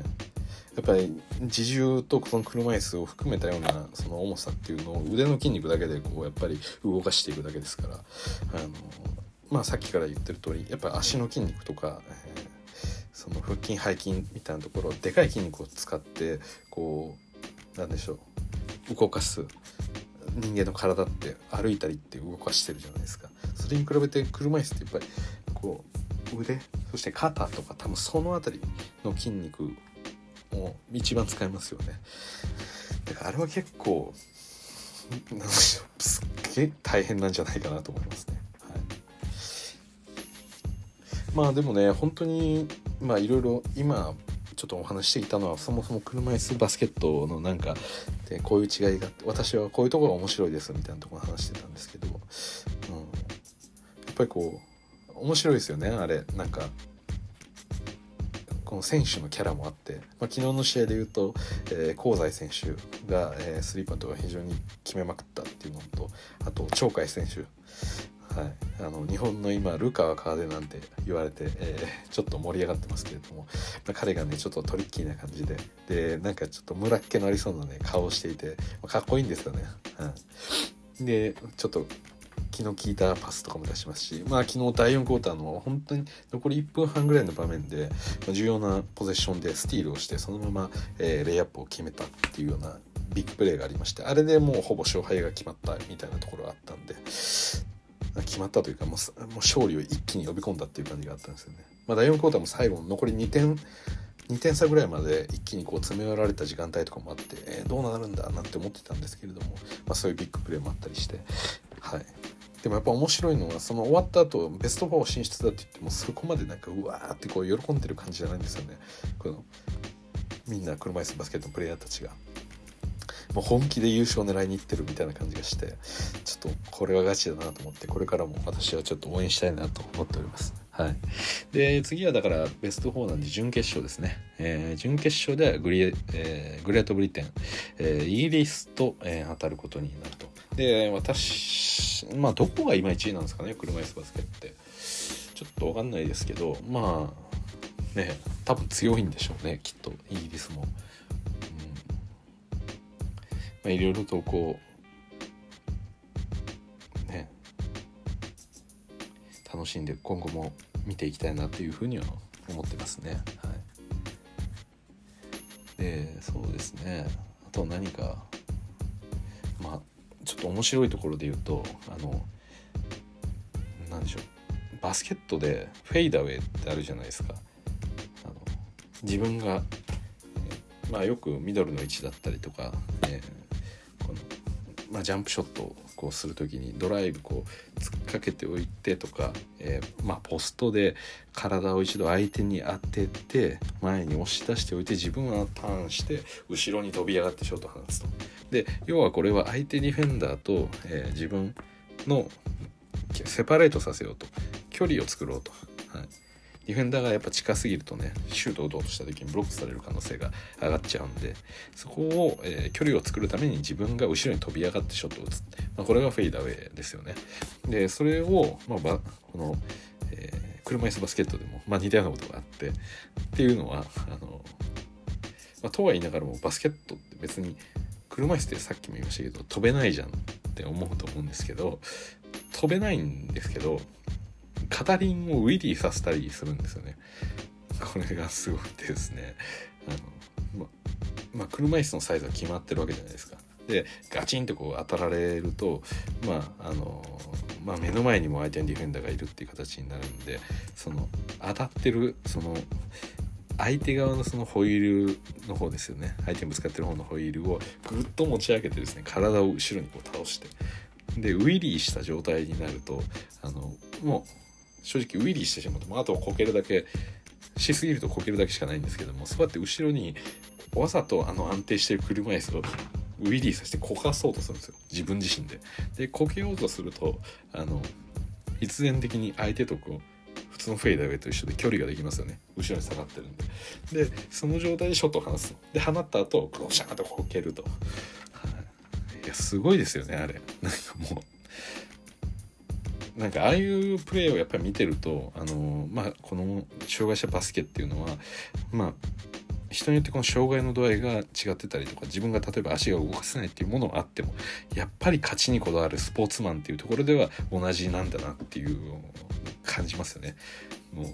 やっぱり自重とその車椅子を含めたようなその重さっていうのを腕の筋肉だけでこうやっぱり動かしていくだけですからあのまあさっきから言ってる通りやっぱり足の筋肉とか、えー、その腹筋背筋みたいなところでかい筋肉を使ってこうなんでしょう動かす人間の体って歩いたりって動かしてるじゃないですかそれに比べて車椅子ってやっぱりこう腕そして肩とか多分その辺りの筋肉を一番使いますよね。だからあれは結構なんすっげえ大変なんじゃないかなと思いますね、はい、まあでもね本当にまあいろいろ今ちょっとお話していたのはそもそも車椅子バスケットのなんかでこういう違いがあって私はこういうところが面白いですみたいなところ話してたんですけど、うん、やっぱりこう面白いですよねあれ。なんかこの選手のキャラもあって、まあ、昨日の試合で言うと、えー、香西選手が、えー、スリーポイントが非常に決めまくったっていうのとあと鳥海選手。はい、あの日本の今ルカワ川出なんて言われて、えー、ちょっと盛り上がってますけれども、まあ、彼がねちょっとトリッキーな感じで。でなんかちょっと村っ気のありそうなね顔をしていて、まあ、かっこいいんですよね。はい、でちょっと気の利いたパスとかも出しますし、まあ、昨日第4クォーターの本当に残り1分半ぐらいの場面で、重要なポゼッションでスティールをしてそのまま、えー、レイアップを決めたっていうようなビッグプレーがありましてあれでもうほぼ勝敗が決まったみたいなところがあったんで決まったというかもう勝利を一気に呼び込んだっていう感じがあったんですよね。まあ、第4クォーターも最後の残り2点2点差ぐらいまで一気にこう詰め寄られた時間帯とかもあって、えー、どうなるんだなって思ってたんですけれども、まあ、そういうビッグプレーもあったりして、はい、でもやっぱ面白いのはその終わった後ベスト4進出だって言ってもそこまでなんかうわーってこう喜んでる感じじゃないんですよねこのみんな車椅子バスケットのプレイヤーたちが。もう本気で優勝狙いにいってるみたいな感じがしてちょっとこれはガチだなと思ってこれからも私はちょっと応援したいなと思っております。はい、で次はだからベスト4なんで準決勝ですね、えー、準決勝ではグリ,、えー、グレートブリテン、えー、イギリスと、えー、当たることになると。で私まあどこが今1位なんですかね車椅子バスケって。ちょっと分かんないですけどまあね多分強いんでしょうねきっとイギリスも。うん。まあ、いろいろとこうね楽しんで今後も見ていきたいなというふうには思ってますね。はい、でそうですねあと何かまあちょっと面白いところで言うとあの何でしょうバスケットでフェイダーウェイってあるじゃないですか。あの自分がまあよくミドルの位置だったりとか、えーまあ、ジャンプショットをこうする時にドライブこう突っかけておいてとか、えー、まあ、ポストで体を一度相手に当てて前に押し出しておいて自分はターンして後ろに飛び上がってショート放つと。で要はこれは相手ディフェンダーと、えー、自分のセパレートさせようと距離を作ろうと。はいディフェンダーがやっぱ近すぎるとねシュートを打とうとした時にブロックされる可能性が上がっちゃうんでそこを、えー、距離を作るために自分が後ろに飛び上がってショットを打つ、まあ、これがフェイダーウェイですよね。でそれを、まあ、この、えー、車椅子バスケットでも、まあ、似たようなことがあってっていうのはあの、まあ、とは言いながらもバスケットって別に車椅子ってさっきも言いましたけど飛べないじゃんって思うと思うんですけど飛べないんですけど片輪をウィリーさせたりするんですよね。これがすごくてですね。あのままあ、車椅子のサイズは決まってるわけじゃないですか。でガチンとこう当たられると、まああのまあ、目の前にも相手のディフェンダーがいるっていう形になるんでその当たってるその相手側のそのホイールの方ですよね相手にぶつかってる方のホイールをぐっと持ち上げてですね体を後ろにこう倒してでウィリーした状態になるとあのもう正直ウィリーしてしまうともうあとこけるだけしすぎるとこけるだけしかないんですけどもそうやって後ろにわざとあの安定してる車椅子をウィリーさせてこかそうとするんですよ。自分自身で。でこけようとするとあの必然的に相手とこう普通のフェイダーウェイと一緒で距離ができますよね。後ろに下がってるんで。でその状態でショットを放すで放った後グロシャーとこけると、はい、いやすごいですよねあれ。なんかもうなんかああいうプレーをやっぱり見てるとあのまあこの障害者バスケっていうのはまあ人によってこの障害の度合いが違ってたりとか自分が例えば足が動かせないっていうものがあってもやっぱり勝ちにこだわるスポーツマンっていうところでは同じなんだなっていう感じますよね。もう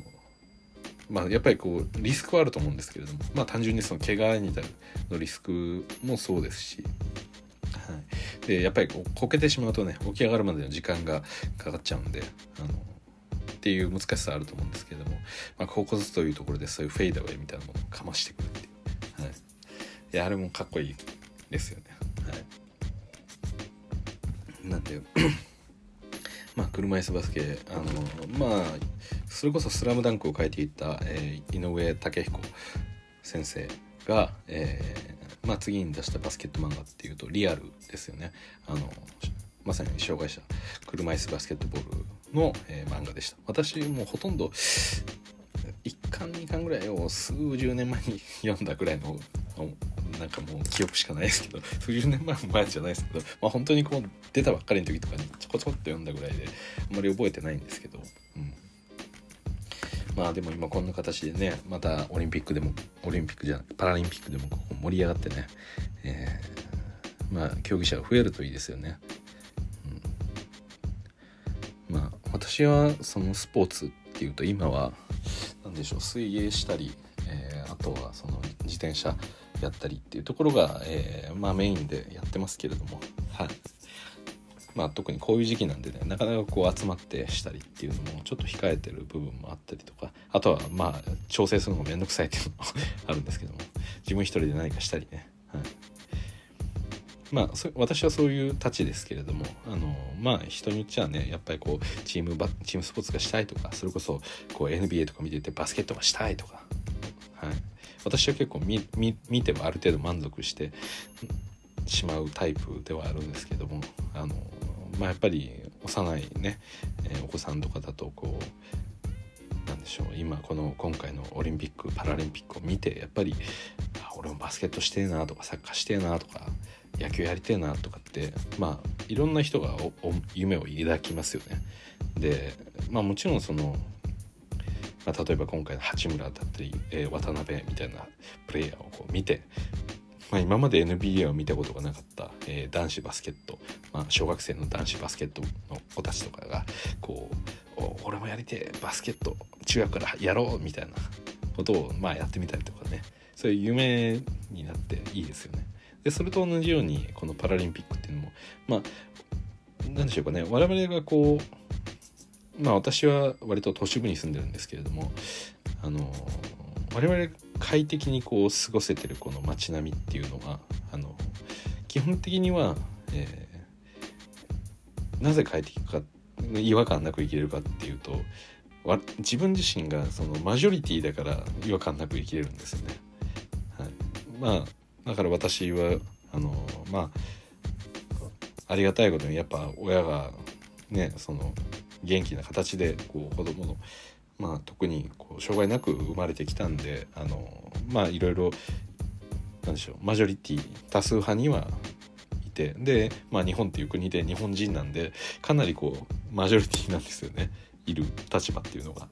まあやっぱりこうリスクはあると思うんですけれどもまあ単純にその怪我に至るのリスクもそうですしでやっぱりここけてしまうとね起き上がるまでの時間がかかっちゃうんであのっていう難しさあると思うんですけれども、まあ、ここずつというところでそういうフェイダウェイみたいなものをかましてくるっていう、はい、いやあれもかっこいいですよね。はい。なんで [COUGHS] まあ車椅子バスケあのまあそれこそ「スラムダンクを書いていた、えー、井上武彦先生が、えーまあ、次に出したバスケット漫画っていうとリアルですよね。あのまさに障害者車椅子バスケットボールの、えー、漫画でした。私もうほとんど1巻2巻ぐらいを数十年前に読んだぐらいのなんかもう記憶しかないですけど数十年前前じゃないですけど、まあ、本当にこう出たばっかりの時とかにちょこちょこっと読んだぐらいであんまり覚えてないんですけど、うん、まあでも今こんな形でねまたオリンピックでもオリンピックじゃパラリンピックでもここ盛り上がってね、えー、まあ競技者が増えるといいですよね。うん、まあ私はそのスポーツっていうと今は何でしょう水泳したり、えー、あとはその自転車やったりっていうところが、えー、まあ、メインでやってますけれども、はい。まあ、特にこういう時期なんでねなかなかこう集まってしたりっていうのもちょっと控えてる部分もあったりとかあとはまあ調整するのも面倒くさいっていうのもあるんですけども [LAUGHS] 自分一人で何かしたりね、はい、まあそ私はそういうたちですけれどもあのまあ人によっちゃねやっぱりこうチームバチームスポーツがしたいとかそれこそこう NBA とか見ててバスケットがしたいとか、はい、私は結構見見てもある程度満足してしまうタイプではあるんですけどもあの、まあ、やっぱり幼いね、え、お子さんとかだとこうなんでしょう今この今回のオリンピックパラリンピックを見てやっぱり俺もバスケットしてえなとかサッカーしてえなとか野球やりてえなとかってまあいろんな人が夢を抱きますよね。でまあもちろんそのまあ、例えば今回の八村だったり、えー、渡辺みたいなプレイヤーをこう見て、まあ、今まで NBA を見たことがなかった、えー、男子バスケット、まあ、小学生の男子バスケットの子たちとかがこう「俺もやりてバスケット中学からやろう」みたいなことをまあやってみたりとかねそういう夢になっていいですよね。でそれと同じようにこのパラリンピックっていうのもまあ何でしょうかね我々がこうまあ私は割と都市部に住んでるんですけれどもあの我々快適にこう過ごせてるこの街並みっていうのはあの基本的には、えー、なぜ快適か違和感なく生きれるかっていうと自分自身がそのマジョリティだから違和感なく生きれるんですよね。はい、まあだから私はあのまあありがたいことにやっぱ親がねその元気な形でこう子供のまあ特にこう障害なく生まれてきたんであのまあいろいろなんでしょうマジョリティ多数派にはいてで、まあ、日本っていう国で日本人なんでかなりこうマジョリティなんですよねいる立場っていうのが。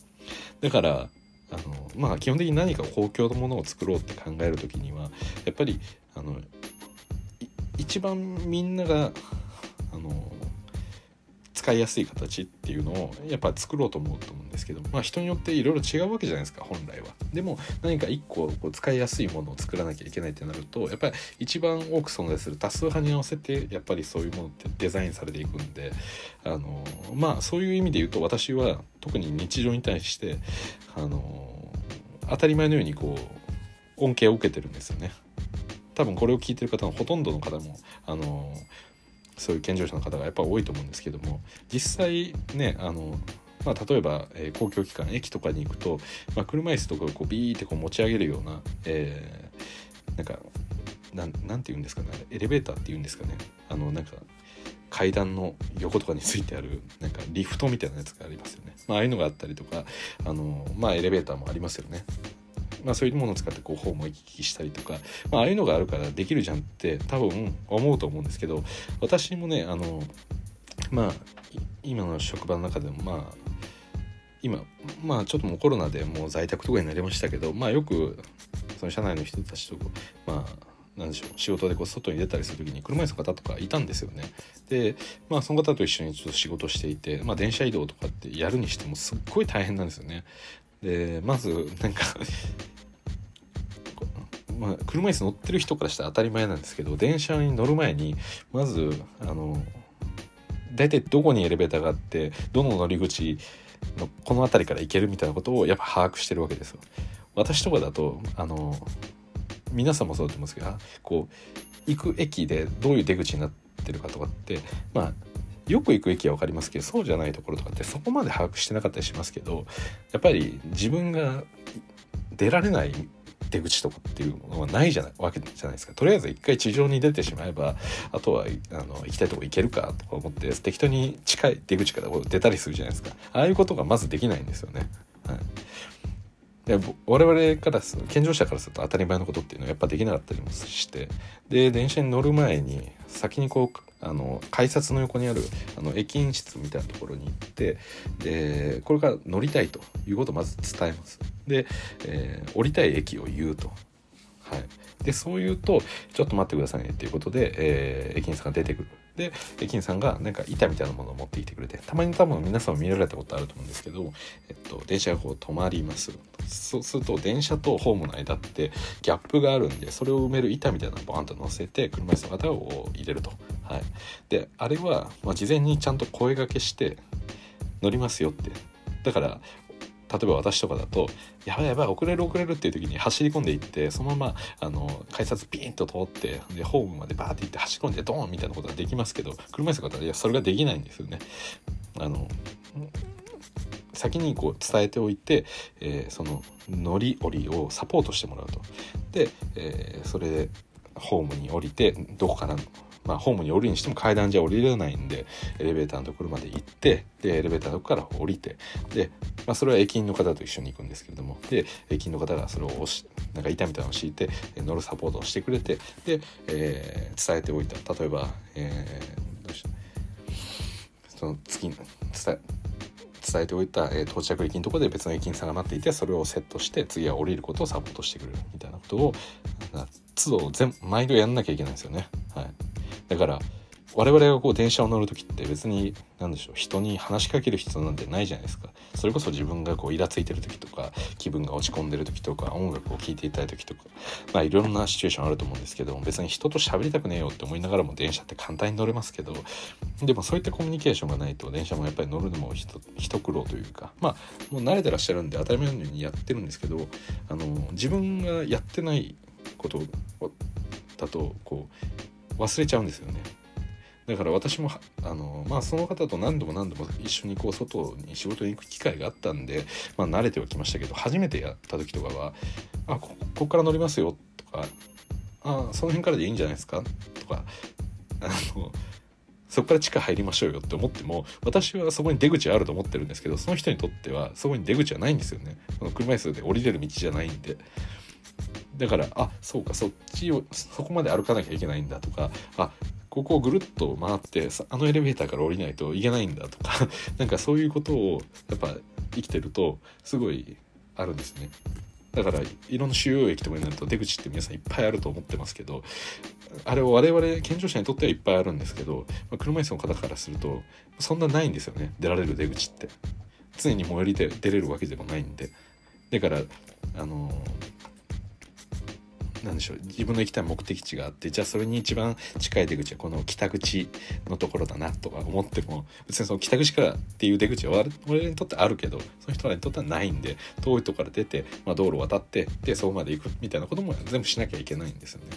だからあのまあ基本的に何か公共のものを作ろうって考える時にはやっぱりあの一番みんながあの使いやすい形っていうのをやっぱ作ろうと思うと思うんですけどまあ人によっていろいろ違うわけじゃないですか本来は。でも何か一個こう使いやすいものを作らなきゃいけないってなるとやっぱり一番多く存在する多数派に合わせてやっぱりそういうものってデザインされていくんであのまあそういう意味で言うと私は特に日常に対してあの当たり前のようにこう恩恵を受けてるんですよね。多分これを聞いてる方のほとんどの方もあのそういう健常者の方がやっぱ多いと思うんですけども実際ねあのまあ、例えば、えー、公共機関駅とかに行くと、まあ、車椅子とかをこうビーってこう持ち上げるような、えー、なんかなんなんて言うんですかねエレベーターっていうんですかね。あのなんか階段の横とかについてあるなんかリフトみたいなやつがありますよね、まああいうのがあったりとかあのまあエレベーターもありますよね。まあ、そういうものを使ってこうホームを行き来したりとか、まあ、ああいうのがあるからできるじゃんって多分思うと思うんですけど私もねあのまあ今の職場の中でもまあ今まあちょっともうコロナでもう在宅とかになりましたけどまあよくその社内の人たちとまあなんでしょう仕事でこう外に出たりする時に車椅子の方とかいたんですよね。でまあその方と一緒にちょっと仕事していて、まあ、電車移動とかってやるにしてもすっごい大変なんですよね。でまずなんかまあ、車椅子乗ってる人からしたら当たり前なんですけど電車に乗る前にまずあの大体どこにエレベーターがあってどの乗り口のこの辺りから行けるみたいなことをやっぱ把握してるわけですよ。私とかだとあの皆さんもそうだと思うんですけどこう行く駅でどういう出口になってるかとかってまあよく行く駅は分かりますけどそうじゃないところとかってそこまで把握してなかったりしますけどやっぱり自分が出られない出口とかっていうのはないじゃないわけじゃないですか。とりあえず一回地上に出てしまえばあとはあの行きたいとこ行けるかとか思って適当に近い出口から出たりするじゃないですか。ああいうことがまずできないんですよね。はい。で我々からする健常者からすると当たり前のことっていうのはやっぱできなかったりもしてで電車に乗る前に先にこうあの改札の横にあるあの駅員室みたいなところに行ってでこれから乗りたいということをまず伝えます。で、えー、降りたい駅を言うと。はい、でそう言うと「ちょっと待ってくださいね」っていうことで、えー、駅員さんが出てくる。で駅員さんがなんか板みたいなものを持ってきてくれてたまに多分皆さんも見られたことあると思うんですけど、えっと、電車がこう止まります。そうすると電車とホームの間ってギャップがあるんでそれを埋める板みたいなのをボーンと乗せて車椅子の方を入れると。はい、であれは、まあ、事前にちゃんと声がけして乗りますよって。だから例えば私とかだと「やばいやばい遅れる遅れる」っていう時に走り込んでいってそのままあの改札ピーンと通ってでホームまでバーって行って走り込んでドーンみたいなことができますけど車椅子の方はいやそれができないんですよね。あの先にこう伝えておいて、えー、その乗り降りをサポートしてもらうと。で、えー、それでホームに降りてどこからまあ、ホームに降りにしても階段じゃ降りれないんでエレベーターのところまで行ってでエレベーターのとこから降りてで、まあ、それは駅員の方と一緒に行くんですけれどもで駅員の方がそれを押しなんか板みたいなのを敷いて乗るサポートをしてくれてで、えー、伝えておいた。例えば、えー、どうしたその次伝え伝えておいた、えー、到着駅のとこで別の駅員さんが待っていてそれをセットして次は降りることをサポートしてくれるみたいなことを都度全毎度やんなきゃいけないんですよね。はい、だから我々がこう電車を乗る時って別に何でしょう人に話しかける必要なんてないじゃないですか。それこそ自分がこうイラついてる時とか気分が落ち込んでる時とか音楽を聴いていたい時とか。まあいろんなシチュエーションあると思うんですけど別に人と喋りたくねえよって思いながらも電車って簡単に乗れますけどでもそういったコミュニケーションがないと電車もやっぱり乗るのも一苦労というかまあもう慣れてらっしゃるんで当たり前のようにやってるんですけどあの自分がやってないことだとこう忘れちゃうんですよね。だから私もあの、まあ、その方と何度も何度も一緒にこう外に仕事に行く機会があったんで、まあ、慣れてはきましたけど初めてやった時とかは「あこここから乗りますよ」とか「あその辺からでいいんじゃないですか」とかあのそこから地下入りましょうよって思っても私はそこに出口あると思ってるんですけどその人にとってはそこに出口はないんですよねこの車椅子で降りれる道じゃないんで。だからあそうかそっちをそこまで歩かなきゃいけないんだとかあここをぐるっと回ってあのエレベーターから降りないといけないんだとか [LAUGHS] なんかそういうことをやっぱ生きてるとすごいあるんですね。だからいろんな主要駅とかになると出口って皆さんいっぱいあると思ってますけどあれを我々健常者にとってはいっぱいあるんですけど、まあ、車椅子の方からするとそんなないんですよね出られる出口って常に最寄りで出れるわけでもないんでだからあのなんでしょう自分の行きたい目的地があってじゃあそれに一番近い出口はこの北口のところだなとか思っても別にその北口からっていう出口は俺にとってあるけどその人らにとってはないんで遠いとこから出て、まあ、道路を渡ってでそこまで行くみたいなことも全部しなきゃいけないんですよね。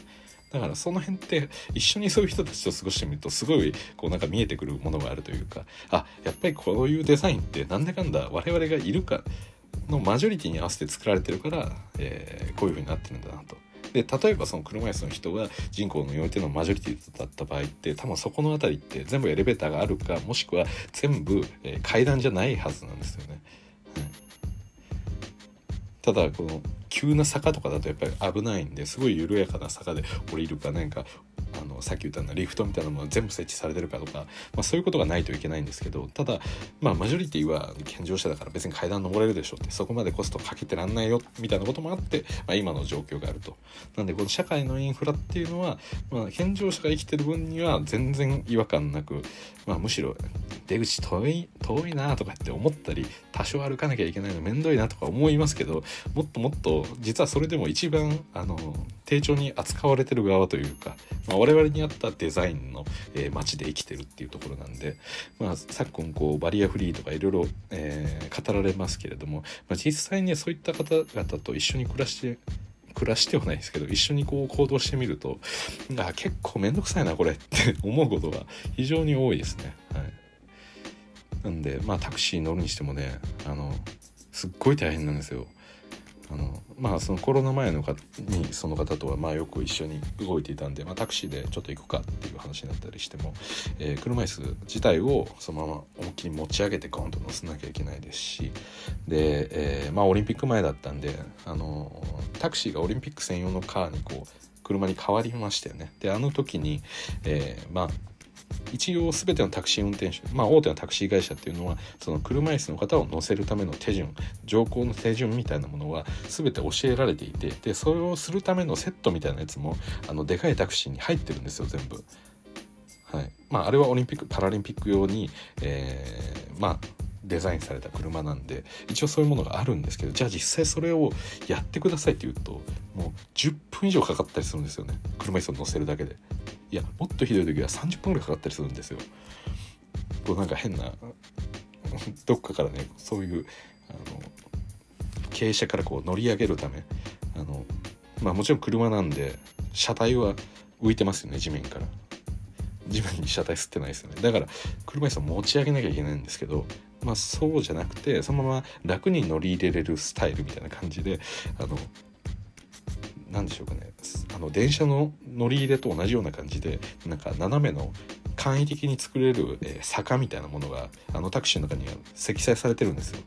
だからその辺って一緒にそういう人たちと過ごしてみるとすごいこうなんか見えてくるものがあるというかあやっぱりこういうデザインってなんだかんだ我々がいるかのマジョリティに合わせて作られてるから、えー、こういう風になってるんだなと。で例えばその車椅子の人が人口においてのマジョリティだった場合って多分そこの辺りって全部エレベーターがあるかもしくは全部、え、階段じゃないはずなんですよね。うんただこの急な坂とかだとやっぱり危ないんですごい緩やかな坂で降りるかなんかあのさっき言ったのリフトみたいなものは全部設置されてるかとか、まあ、そういうことがないといけないんですけどただまあマジョリティは健常者だから別に階段登れるでしょってそこまでコストかけてらんないよみたいなこともあって、まあ、今の状況があると。なんでこの社会のインフラっていうのは、まあ、健常者が生きてる分には全然違和感なく、まあ、むしろ出口遠い遠いなとかって思ったり多少歩かなきゃいけないのめんどいなとか思いますけどもっともっと実はそれでも一番あの丁重に扱われてる側というか、まあ、我々に合ったデザインの、えー、街で生きてるっていうところなんで、まあ、昨今こうバリアフリーとかいろいろ、語られますけれども、まあ、実際にそういった方々と一緒に暮らして暮らしてはないですけど一緒にこう行動してみるとあ結構面倒くさいなこれって [LAUGHS] 思うことが非常に多いですね。はい、なんでまあタクシー乗るにしてもねあのすっごい大変なんですよ。あのまあそのコロナ前のかにその方とはまあよく一緒に動いていたんで、まあ、タクシーでちょっと行くかっていう話になったりしても、えー、車椅子自体をそのまま思いっきり持ち上げてゴンと乗せなきゃいけないですしで、えー、まあオリンピック前だったんであのタクシーがオリンピック専用のカーにこう車に変わりましたよね。であの時に、えー、まあ一応全てのタクシー運転手、まあ、大手のタクシー会社っていうのはその車椅子の方を乗せるための手順乗降の手順みたいなものは全て教えられていてでそれをするためのセットみたいなやつもあのでかいタクシーに入ってるんですよ全部。はい。まあ、あれはオリンピック・パラリンピック用に、えー、まあデザインされた車なんで一応そういうものがあるんですけどじゃあ実際それをやってくださいって言うともう10分以上かかったりするんですよね。車椅子を乗せるだけで。いやもっとひどい時は30分ぐらいかかったりするんですよ。こうなんか変な [LAUGHS] どっかからねそういうあの傾斜からこう乗り上げるためあのまあもちろん車なんで車体は浮いてますよね地面から。地面に車体吸ってないですよね。だから車椅子を持ち上げなきゃいけないんですけどまあそうじゃなくてそのまま楽に乗り入れれるスタイルみたいな感じであの何でしょうかね。あの電車の乗り入れと同じような感じでなんか斜めの簡易的に作れる、えー、坂みたいなものがあのタクシーの中には積載されてるんですよ。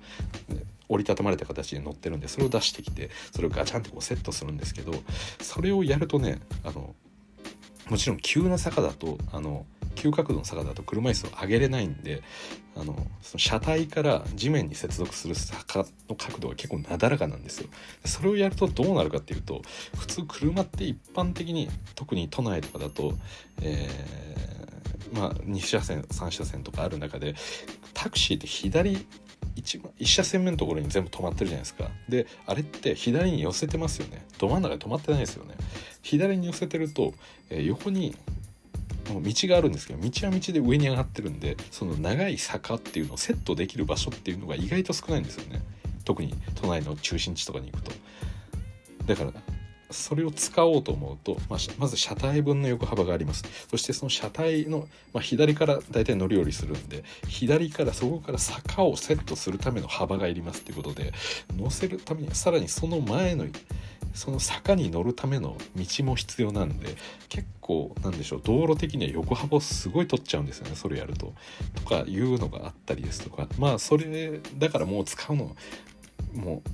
折りたたまれた形で乗ってるんでそれを出してきてそれをガチャンってこうセットするんですけどそれをやるとねあのもちろん急な坂だとあの急角度の坂だと車椅子を上げれないんであのその車体から地面に接続する坂の角度が結構なだらかなんですよ。それをやるとどうなるかっていうと普通車って一般的に特に都内とかだと、えー、まあ2車線3車線とかある中でタクシーって左一番1車線目のところに全部止まってるじゃないですか。であれって左に寄せてますよね。ど真ん中で止まってないですよね。左に寄せてると、えー、横に道があるんですけど道は道で上に上がってるんでその長い坂っていうのをセットできる場所っていうのが意外と少ないんですよね。特に都内の中心地とかに行くと。だからそれを使おうと思うと、まあ、まず車体分の横幅があります。そしてその車体の、まあ、左から大体乗り降りするんで左からそこから坂をセットするための幅がいりますっていうことで乗せるためにさらにその前のその坂に乗るための道も必要なんで結構なんでしょう道路的には横幅すごい取っちゃうんですよねそれやると。とかいうのがあったりですとかまあそれだからもう使うのもう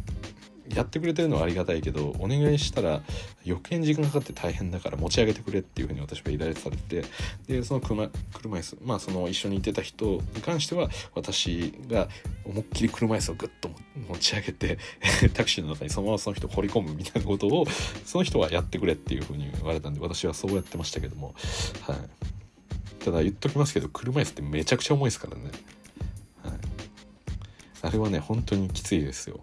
やってくれてるのはありがたいけどお願いしたら余計に時間かかって大変だから持ち上げてくれっていうふうに私は依頼されてでその車車椅子まあその一緒にいてた人に関しては私が思いっきり車椅子をグッと持ち上げて [LAUGHS] タクシーの中にそのままその人を掘り込むみたいなことをその人はやってくれっていうふうに言われたんで私はそうやってましたけどもはい。ただ言っときますけど車椅子ってめちゃくちゃ重いですからね、はい、あれはね本当にきついですよ。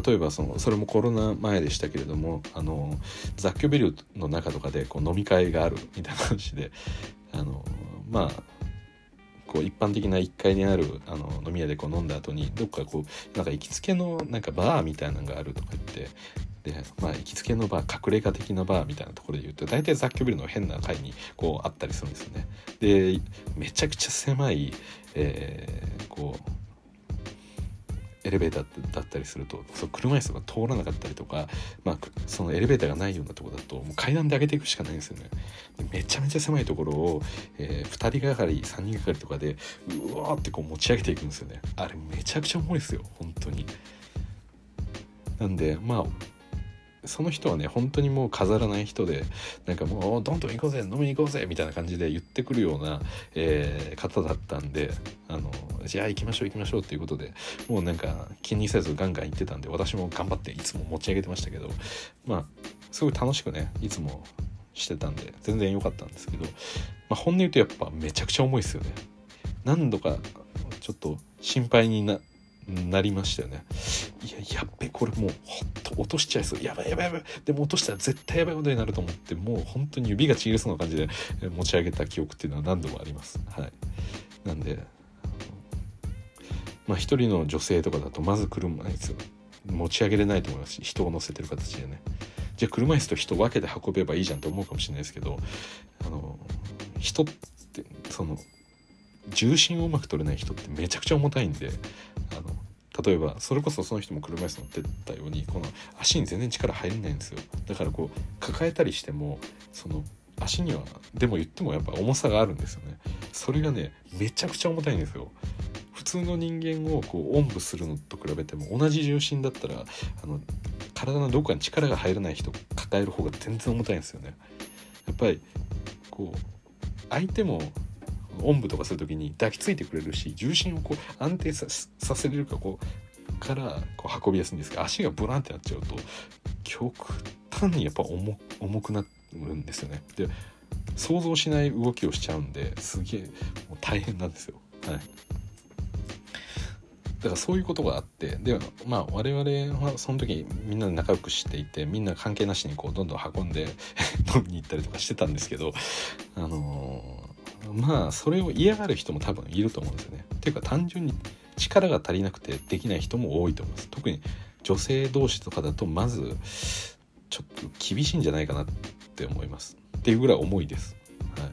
例えばそのそれもコロナ前でしたけれどもあの雑居ビルの中とかでこう飲み会があるみたいな感じで [LAUGHS] あのまあこう一般的な1階にあるあの飲み屋でこう飲んだ後にどっかこうなんか行きつけのなんかバーみたいなのがあるとか言ってでまあ行きつけのバー隠れ家的なバーみたいなところで言うと大体雑居ビルの変な階にこうあったりするんですよね。でめちゃくちゃ狭い、えー、こうエレベーターだったりするとそう車椅子が通らなかったりとか、まあ、そのエレベーターがないようなとこだともう階段で上げていくしかないんですよね。めちゃめちゃ狭いところを、えー、2人がかり3人がかりとかでうわーってこう持ち上げていくんですよね。あれめちゃくちゃ重いですよ本当に。なんでまあその人はね本当にもう飾らない人でなんかもうどんどん行こうぜ飲みに行こうぜみたいな感じで言ってくるような、えー、方だったんであのじゃあ行きましょう行きましょうっていうことでもうなんか気にせずガンガン行ってたんで私も頑張っていつも持ち上げてましたけどまあすごい楽しくねいつもしてたんで全然良かったんですけど、まあ、本音言うとやっぱめちゃくちゃ重いですよね。何度かちょっと心配にななりましたよね。いややっべこれもうほんと落としちゃいそう。やばいやばいやばい。でも落としたら絶対やばいことになると思ってもう本当に指がちぎれそうな感じで持ち上げた記憶っていうのは何度もあります。はい。なんでまあ一人の女性とかだとまず車椅子持ち上げれないと思いますし人を乗せてる形でね。じゃあ車椅子と人分けて運べばいいじゃんと思うかもしれないですけどあの人ってその重心をうまく取れない人ってめちゃくちゃ重たいんであの例えばそれこそその人も車椅子乗ってたようにこの足に全然力入れないんですよ。だからこう抱えたりしてもその足にはでも言ってもやっぱ重さがあるんですよね。それがねめちゃくちゃ重たいんですよ。普通の人間をこうおんぶするのと比べても同じ重心だったらあの体のどこかに力が入らない人抱える方が全然重たいんですよね。やっぱりこう相手もおんぶとかする時に抱きついてくれるし重心をこう安定させれるかこうからこう運びやすいんですけど足がブランってなっちゃうと極端にやっぱ重重くなるんですよね。で想像しない動きをしちゃうんですげえもう大変なんですよ。はいだからそういうことがあってでまあ我々はその時みんなで仲良くしていてみんな関係なしにこうどんどん運んで [LAUGHS] 飲みに行ったりとかしてたんですけどあのー、まあそれを嫌がる人も多分いると思うんですよね。っていうか単純に力が足りなくてできない人も多いと思います。特に女性同士とかだとまずちょっと厳しいんじゃないかなって思いますっていうぐらい重いです。はい、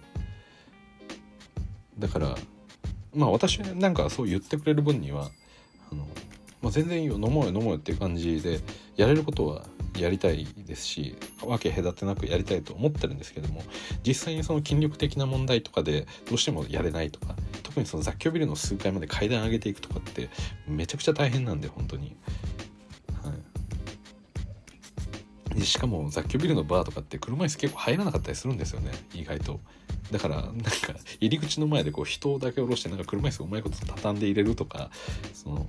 だからまあ私なんかそう言ってくれる分にはあの、まあ、全然いいよ飲もうよ飲もうよっていう感じでやれることはやりたいですし分け隔てなくやりたいと思ってるんですけども実際にその筋力的な問題とかでどうしてもやれないとか特にその雑居ビルの数階まで階段上げていくとかってめちゃくちゃ大変なんで本当に。でしかも雑居ビルのバーとかって車椅子結構入らなかったりするんですよね意外とだからなんか入り口の前でこう人だけ下ろしてなんか車椅子をうまいこと畳んで入れるとかその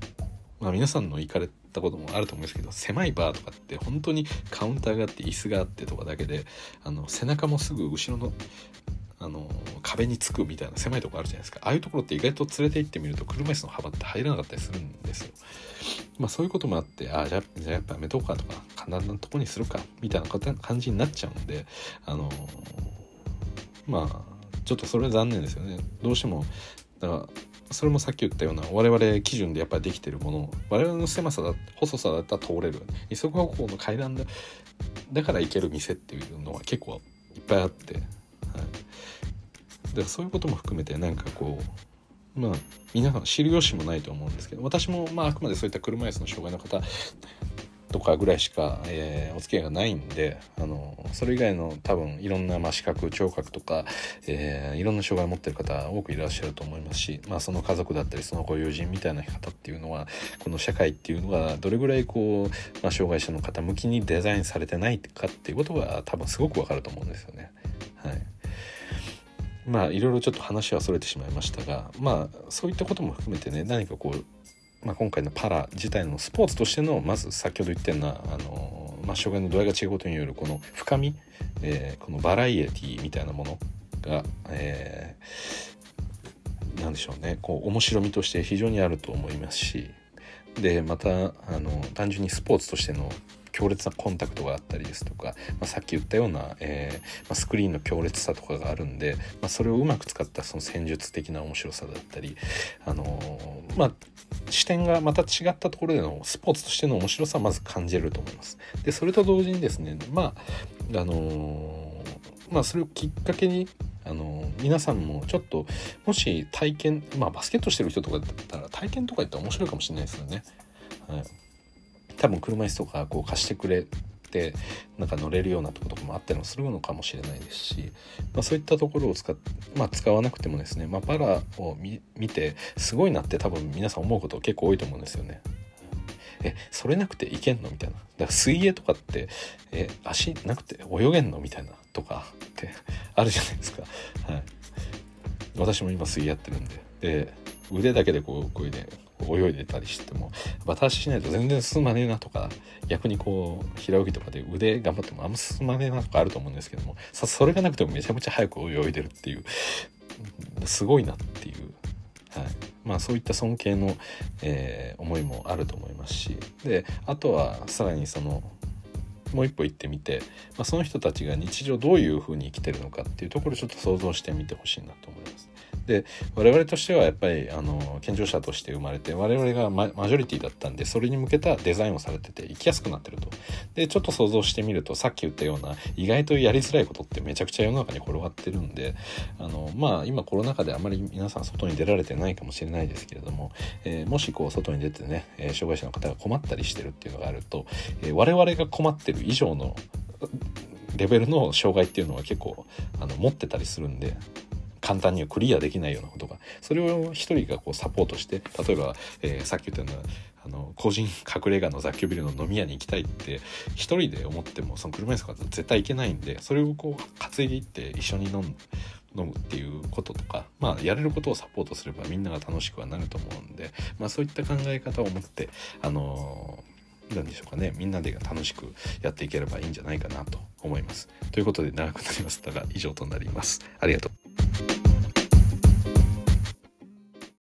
まあ皆さんの行かれたこともあると思うんですけど狭いバーとかって本当にカウンターがあって椅子があってとかだけであの背中もすぐ後ろのあの壁につくみたいな狭いとこあるじゃないですかああいうところって意外と連れて行ってみると車椅子の幅って入らなかったりするんですよ。まあそういうこともあってああじゃあじゃあやっぱやめとこうかとか簡単なとこにするかみたいな感じになっちゃうんであのまあちょっとそれは残念ですよね。どうしてもだからそれもさっき言ったような我々基準でやっぱりできてるもの我々の狭さだ細さだったら通れる。二足歩行の階段だだから行ける店っていうのは結構いっぱいあって。だからそういうことも含めてなんかこうまあ皆さん知る由もないと思うんですけど私もまああくまでそういった車椅子の障害の方とかぐらいしか、えー、お付き合いがないんであのそれ以外の多分いろんな、まあ、視覚聴覚とか、えー、いろんな障害を持ってる方多くいらっしゃると思いますし、まあ、その家族だったりそのご友人みたいな方っていうのはこの社会っていうのがどれぐらいこう、まあ、障害者の方向きにデザインされてないかっていうことが多分すごくわかると思うんですよね。はいまあいろいろちょっと話はそれてしまいましたがまあそういったことも含めてね何かこう、まあ、今回のパラ自体のスポーツとしてのまず先ほど言ったようなあの、まあ、障害の度合いが違うことによるこの深み、えー、このバラエティみたいなものが、えー、なんでしょうね。こう面白みとして非常にあると思いますしでまたあの単純にスポーツとしての強烈なコンタクトがあったりですとか、まあ、さっき言ったような、えー、まあ、スクリーンの強烈さとかがあるんで、まあ、それをうまく使ったその戦術的な面白さだったり、あのー、まあ、視点がまた違ったところでのスポーツとしての面白さはまず感じれると思います。でそれと同時にですねまああのー、まあそれをきっかけにあの皆さんもちょっともし体験まあバスケットしてる人とかだったら体験とか言ったら面白いかもしれないですよね。はい多分車椅子とかこう貸してくれてなんか乗れるようなとことかもあったりもするのかもしれないですし、まあ、そういったところを使っ、まあ、使わなくてもですね、まあ、パラを見てすごいなって多分皆さん思うこと結構多いと思うんですよね。えそれなくていけんのみたいな。だから水泳とかってえ足なくて泳げんのみたいなとかって [LAUGHS] あるじゃないですか。はい。私も今水泳やってるんで。で腕だけでこうこうで泳いでたりしてもバタ足しないと全然進まねえなとか逆にこう平泳ぎとかで腕頑張ってもあんま進まねえなとかあると思うんですけどもさそれがなくてもめちゃめちゃ早く泳いでるっていうすごいなっていう、はい、まあそういった尊敬の、えー、思いもあると思いますしであとはさらにそのもう一歩行ってみて、まあ、その人たちが日常どういうふうに生きてるのかっていうところをちょっと想像してみてほしいなと思います。で我々としてはやっぱりあの健常者として生まれて我々がマジョリティだったんでそれに向けたデザインをされてて生きやすくなってると。でちょっと想像してみるとさっき言ったような意外とやりづらいことってめちゃくちゃ世の中に転がってるんであのまあ今コロナ禍であまり皆さん外に出られてないかもしれないですけれども、えー、もしこう外に出てね、え障害者の方が困ったりしてるっていうのがあると、えー、我々が困ってる以上のレベルの障害っていうのは結構あの持ってたりするんで簡単にはクリアできないようなことがそれを一人がこうサポートして例えば、えー、さっき言ったようなあの個人隠れ家の雑居ビルの飲み屋に行きたいって一人で思ってもその車椅子の方絶対行けないんでそれをこう担いでいって一緒に飲む飲むっていうこととか、まあ、やれることをサポートすればみんなが楽しくはなると思うんで、まあ、そういった考え方を持って、あのー、なんでしょうかねみんなで楽しくやっていければいいんじゃないかなと思います。ということで長くなりましたが以上となります。ありがとう you